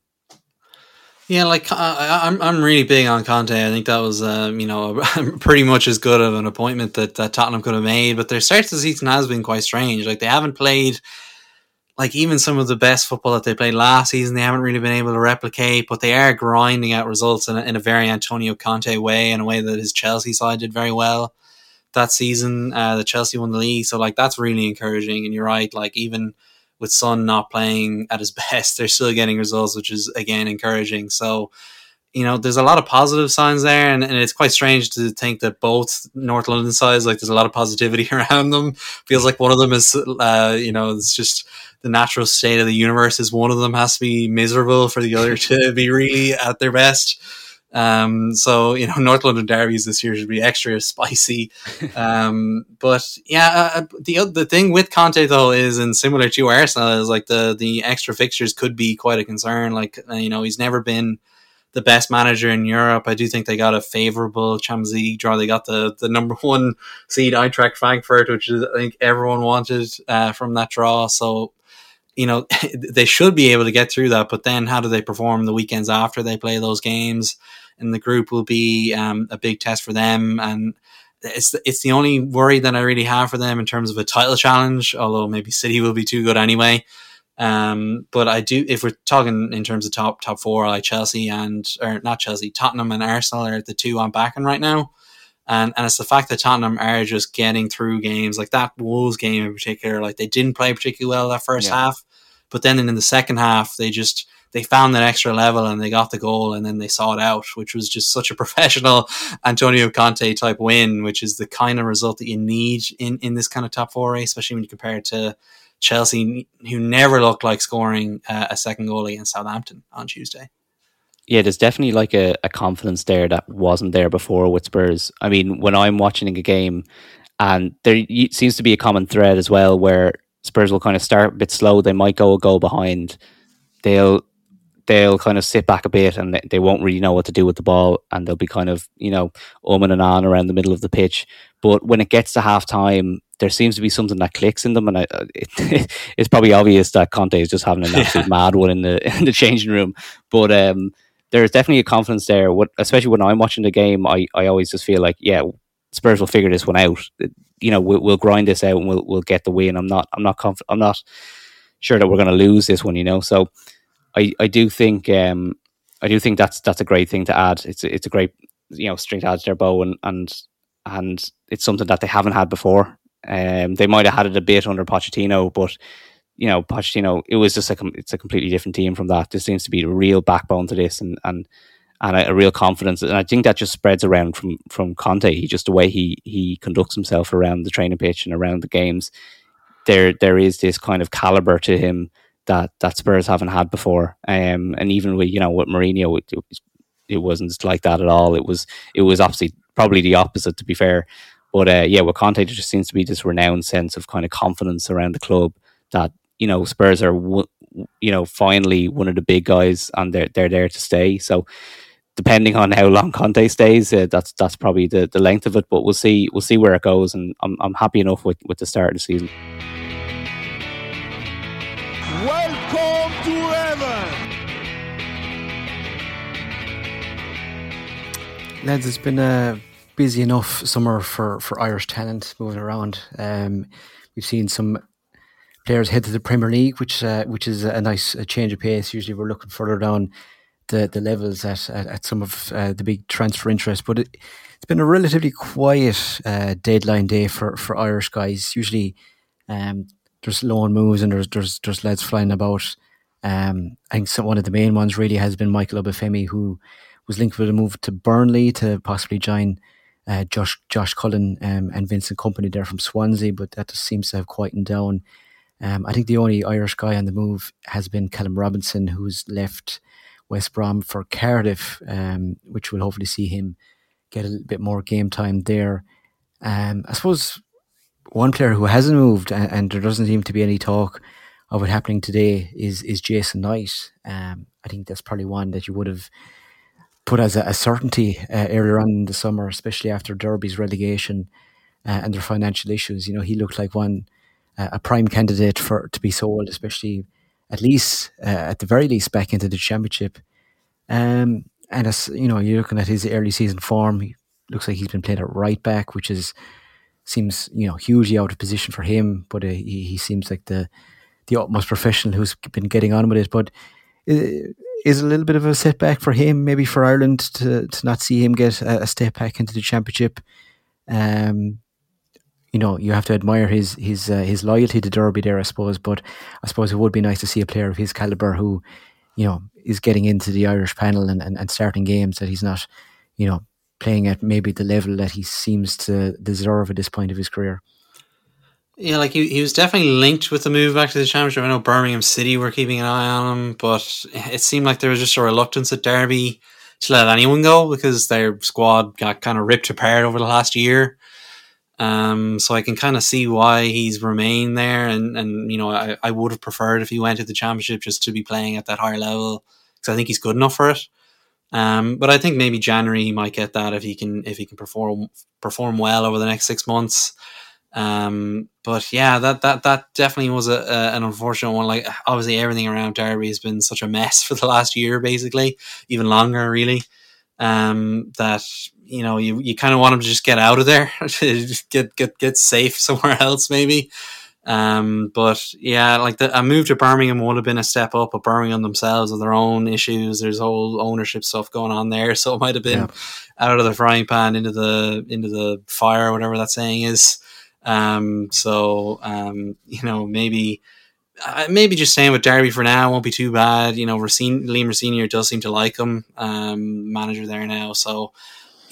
Yeah, like I, am I'm really big on Conte. I think that was, um, you know, pretty much as good of an appointment that, that Tottenham could have made. But their start to the season has been quite strange. Like they haven't played, like even some of the best football that they played last season, they haven't really been able to replicate. But they are grinding out results in a, in a very Antonio Conte way, in a way that his Chelsea side did very well that season. Uh, the Chelsea won the league, so like that's really encouraging. And you're right, like even with Son not playing at his best, they're still getting results, which is again encouraging. So, you know, there's a lot of positive signs there, and, and it's quite strange to think that both North London sides, like, there's a lot of positivity around them. Feels like one of them is, uh, you know, it's just the natural state of the universe is one of them has to be miserable for the other to be really at their best. Um, so you know, North London derbies this year should be extra spicy. Um, but yeah, uh, uh, the the thing with Conte though is, and similar to Arsenal, is like the the extra fixtures could be quite a concern. Like uh, you know, he's never been the best manager in Europe. I do think they got a favorable Champions League draw. They got the the number one seed Eintracht Frankfurt, which is I think everyone wanted uh, from that draw. So you know they should be able to get through that. But then, how do they perform the weekends after they play those games? In the group will be um, a big test for them. And it's it's the only worry that I really have for them in terms of a title challenge. Although maybe City will be too good anyway. Um, but I do if we're talking in terms of top top four, like Chelsea and or not Chelsea, Tottenham and Arsenal are the two I'm backing right now. And and it's the fact that Tottenham are just getting through games like that Wolves game in particular. Like they didn't play particularly well that first yeah. half, but then in the second half they just they found that extra level and they got the goal and then they saw it out, which was just such a professional Antonio Conte type win, which is the kind of result that you need in, in this kind of top four race, especially when you compare it to Chelsea, who never looked like scoring uh, a second goal against Southampton on Tuesday. Yeah, there's definitely like a, a confidence there that wasn't there before with Spurs. I mean, when I'm watching a game, and there seems to be a common thread as well where Spurs will kind of start a bit slow. They might go a goal behind. They'll they'll kind of sit back a bit and they won't really know what to do with the ball and they'll be kind of, you know, umming and on around the middle of the pitch. But when it gets to half time, there seems to be something that clicks in them. And I, it, it's probably obvious that Conte is just having an absolute mad one in the, in the changing room. But um, there's definitely a confidence there. What, especially when I'm watching the game, I, I always just feel like, yeah, Spurs will figure this one out. You know, we'll, we'll grind this out and we'll, we'll get the win. I'm not, I'm not, conf- I'm not sure that we're going to lose this one, you know? So, I, I do think um, I do think that's that's a great thing to add. It's a, it's a great you know string to add to their bow and and and it's something that they haven't had before. Um, they might have had it a bit under Pochettino, but you know Pochettino, it was just a it's a completely different team from that. There seems to be a real backbone to this and and and a, a, real confidence, and I think that just spreads around from from Conte. He just the way he he conducts himself around the training pitch and around the games. There there is this kind of caliber to him that that Spurs haven't had before. Um, and even with you know with Mourinho, it, it, wasn't like that at all. It was it was obviously probably the opposite to be fair. But uh, yeah, with Conte, there just seems to be this renowned sense of kind of confidence around the club that you know Spurs are you know finally one of the big guys and they're they're there to stay. So depending on how long Conte stays, uh, that's that's probably the, the length of it. But we'll see we'll see where it goes, and I'm I'm happy enough with, with the start of the season. Welcome to heaven. lads, it's been a busy enough summer for, for Irish talent moving around. Um, we've seen some players head to the Premier League, which uh, which is a nice change of pace. Usually, we're looking further down the, the levels at, at, at some of uh, the big transfer interest, but it, has been a relatively quiet uh, deadline day for, for Irish guys. Usually, um, there's loan moves and there's there's there's lads flying about. Um, I think some, one of the main ones really has been Michael Obafemi, who was linked with a move to Burnley to possibly join uh, Josh Josh Cullen um, and Vincent Kompany there from Swansea, but that just seems to have quietened down. Um, I think the only Irish guy on the move has been Callum Robinson, who's left West Brom for Cardiff, um, which will hopefully see him get a little bit more game time there. Um, I suppose one player who hasn't moved, and, and, there doesn't seem to be any talk of it happening today, is is Jason Knight. Um, I think that's probably one that you would have put as a, a certainty uh, earlier on in the summer, especially after Derby's relegation uh, and their financial issues. You know, he looked like one uh, a prime candidate for to be sold, especially at least uh, at the very least back into the championship. Um, and as you know, you're looking at his early season form. He looks like he's been playing at right back, which is seems you know hugely out of position for him. But uh, he, he seems like the the utmost professional who's been getting on with it. But uh, is a little bit of a setback for him, maybe for Ireland to to not see him get a, a step back into the championship. Um, you know, you have to admire his his uh, his loyalty to Derby there, I suppose. But I suppose it would be nice to see a player of his caliber who, you know, is getting into the Irish panel and, and, and starting games that he's not, you know, playing at maybe the level that he seems to deserve at this point of his career. Yeah, like he, he was definitely linked with the move back to the championship. I know Birmingham City were keeping an eye on him, but it seemed like there was just a reluctance at Derby to let anyone go because their squad got kind of ripped apart over the last year. Um, so I can kind of see why he's remained there, and and you know I, I would have preferred if he went to the championship just to be playing at that higher level because I think he's good enough for it. Um, but I think maybe January he might get that if he can if he can perform perform well over the next six months. Um, but yeah, that that that definitely was a, a, an unfortunate one. Like obviously everything around Derby has been such a mess for the last year, basically, even longer, really. Um, that you know, you, you kind of want him to just get out of there, get get get safe somewhere else, maybe. Um, but yeah, like the, a move to Birmingham would have been a step up. But Birmingham themselves have their own issues. There's whole ownership stuff going on there, so it might have been yeah. out of the frying pan into the into the fire, whatever that saying is. Um, so um, you know, maybe uh, maybe just staying with Derby for now won't be too bad. You know, Racine, Liam Rosenior does seem to like him, um, manager there now. So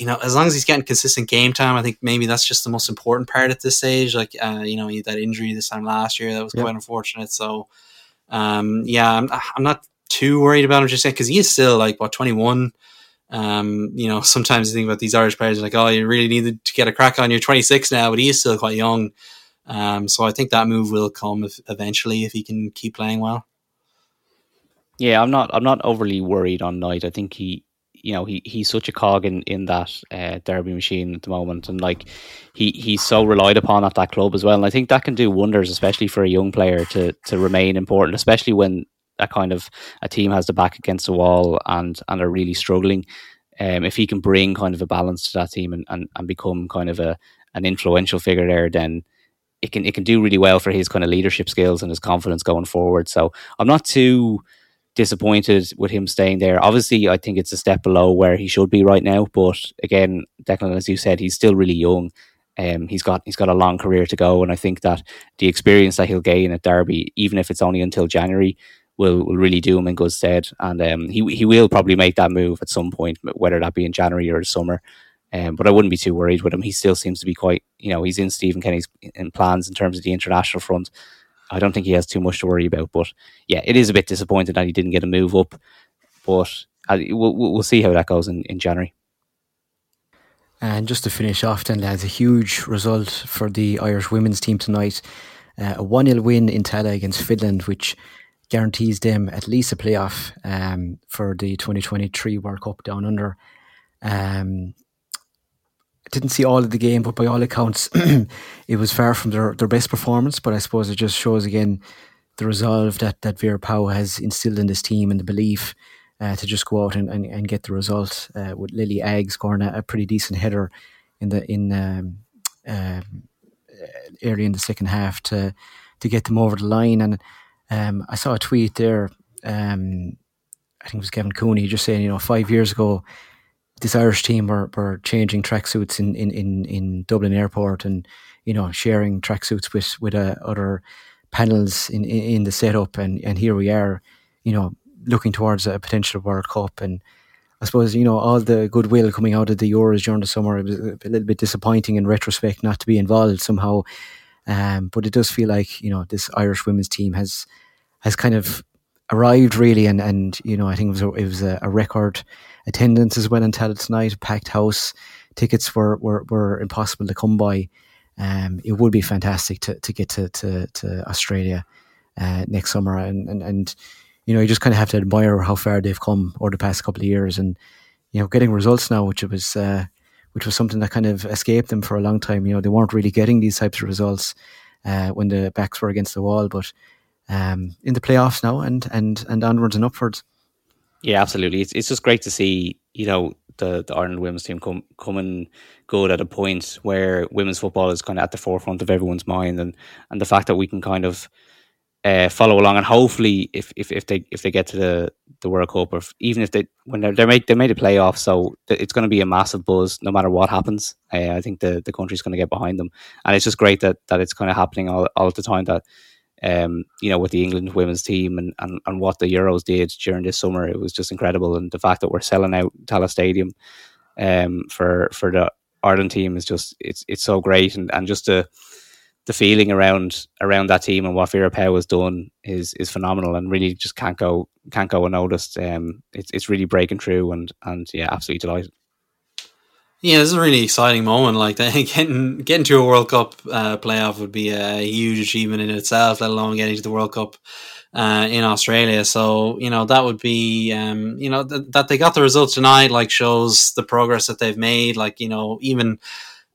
you know, as long as he's getting consistent game time, I think maybe that's just the most important part at this stage. Like, uh, you know, he had that injury this time last year that was yep. quite unfortunate. So, um, yeah, I'm, I'm not too worried about him just yet because he is still like what 21. Um, you know, sometimes you think about these Irish players like, oh, you really need to get a crack on. You're 26 now, but he is still quite young. Um, so I think that move will come if, eventually if he can keep playing well. Yeah, I'm not. I'm not overly worried on Knight. I think he you know he he's such a cog in in that uh, derby machine at the moment, and like he he's so relied upon at that club as well. And I think that can do wonders, especially for a young player to to remain important, especially when a kind of a team has the back against the wall and and are really struggling. Um, if he can bring kind of a balance to that team and, and, and become kind of a an influential figure there, then it can it can do really well for his kind of leadership skills and his confidence going forward. So I'm not too disappointed with him staying there. Obviously, I think it's a step below where he should be right now. But again, Declan, as you said, he's still really young. Um, he's got he's got a long career to go, and I think that the experience that he'll gain at Derby, even if it's only until January, will, will really do him in good stead. And um, he he will probably make that move at some point, whether that be in January or the summer. Um, but I wouldn't be too worried with him. He still seems to be quite, you know, he's in Stephen Kenny's in plans in terms of the international front. I don't think he has too much to worry about. But yeah, it is a bit disappointing that he didn't get a move up. But uh, we'll, we'll see how that goes in, in January. And just to finish off, then, lads, a huge result for the Irish women's team tonight. Uh, a 1 0 win in Tallaght against Finland, which guarantees them at least a playoff um, for the 2023 World Cup down under. Um, didn't see all of the game, but by all accounts, it was far from their, their best performance. But I suppose it just shows again the resolve that that Vera Pauw has instilled in this team and the belief uh, to just go out and, and, and get the result uh, with Lily Agg scoring a, a, pretty decent header in the in um, um, early in the second half to to get them over the line. And um, I saw a tweet there. Um, I think it was Kevin Cooney just saying, you know, five years ago, this Irish team were, were changing tracksuits in, in, in, in Dublin Airport and you know sharing tracksuits with with uh, other panels in, in, in the setup, and and here we are, you know, looking towards a potential World Cup and. I suppose you know all the goodwill coming out of the Euros during the summer. It was a little bit disappointing in retrospect not to be involved somehow, um, but it does feel like you know this Irish women's team has has kind of arrived really, and and you know I think it was a, it was a, a record attendance as well Tallaght tonight, packed house. Tickets were, were were impossible to come by. Um, it would be fantastic to, to get to to, to Australia uh, next summer, and, and and you know you just kind of have to admire how far they've come over the past couple of years, and you know getting results now, which was uh, which was something that kind of escaped them for a long time. You know they weren't really getting these types of results uh, when the backs were against the wall, but um, in the playoffs now, and and and onwards and upwards. Yeah, absolutely. It's it's just great to see you know the, the Ireland women's team come coming good at a point where women's football is kind of at the forefront of everyone's mind, and and the fact that we can kind of uh, follow along, and hopefully, if, if if they if they get to the the World Cup, or if, even if they when they're, they made they made a playoff, so it's going to be a massive buzz no matter what happens. Uh, I think the the country's going to get behind them, and it's just great that that it's kind of happening all all the time that um, you know, with the England women's team and, and, and what the Euros did during this summer, it was just incredible. And the fact that we're selling out Tallaght Stadium um, for for the Ireland team is just it's it's so great, and, and just the the feeling around around that team and what Vera Pauw has done is is phenomenal, and really just can't go can't go unnoticed. Um, it's it's really breaking through, and and yeah, absolutely delighted. Yeah, this is a really exciting moment. Like getting getting to a World Cup uh, playoff would be a huge achievement in itself, let alone getting to the World Cup uh, in Australia. So you know that would be um, you know th- that they got the result tonight. Like shows the progress that they've made. Like you know even.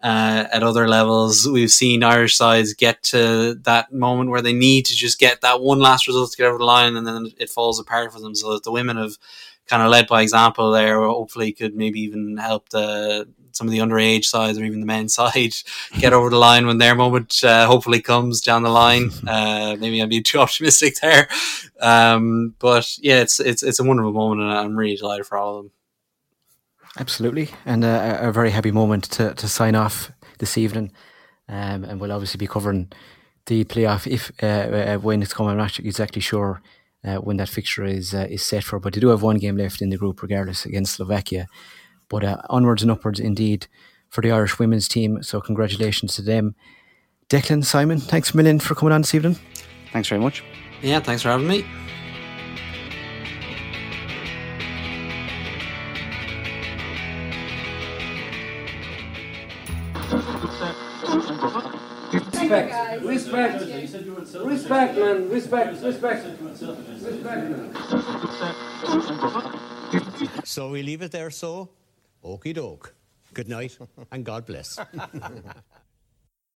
Uh, at other levels, we've seen Irish sides get to that moment where they need to just get that one last result to get over the line, and then it falls apart for them. So that the women have kind of led by example there. Hopefully, could maybe even help the some of the underage sides or even the men's side get over the line when their moment uh, hopefully comes down the line. Uh, maybe I'm being too optimistic there, um, but yeah, it's it's it's a wonderful moment, and I'm really delighted for all of them. Absolutely, and uh, a very happy moment to to sign off this evening, um, and we'll obviously be covering the playoff if uh, uh, when it's coming. I'm not exactly sure uh, when that fixture is uh, is set for. But they do have one game left in the group, regardless, against Slovakia. But uh, onwards and upwards, indeed, for the Irish women's team. So congratulations to them. Declan, Simon, thanks a million for coming on this evening. Thanks very much. Yeah, thanks for having me. Respect, respect, respect, man, respect, respect, respect. So we leave it there, so? Okie doke. Good night and God bless.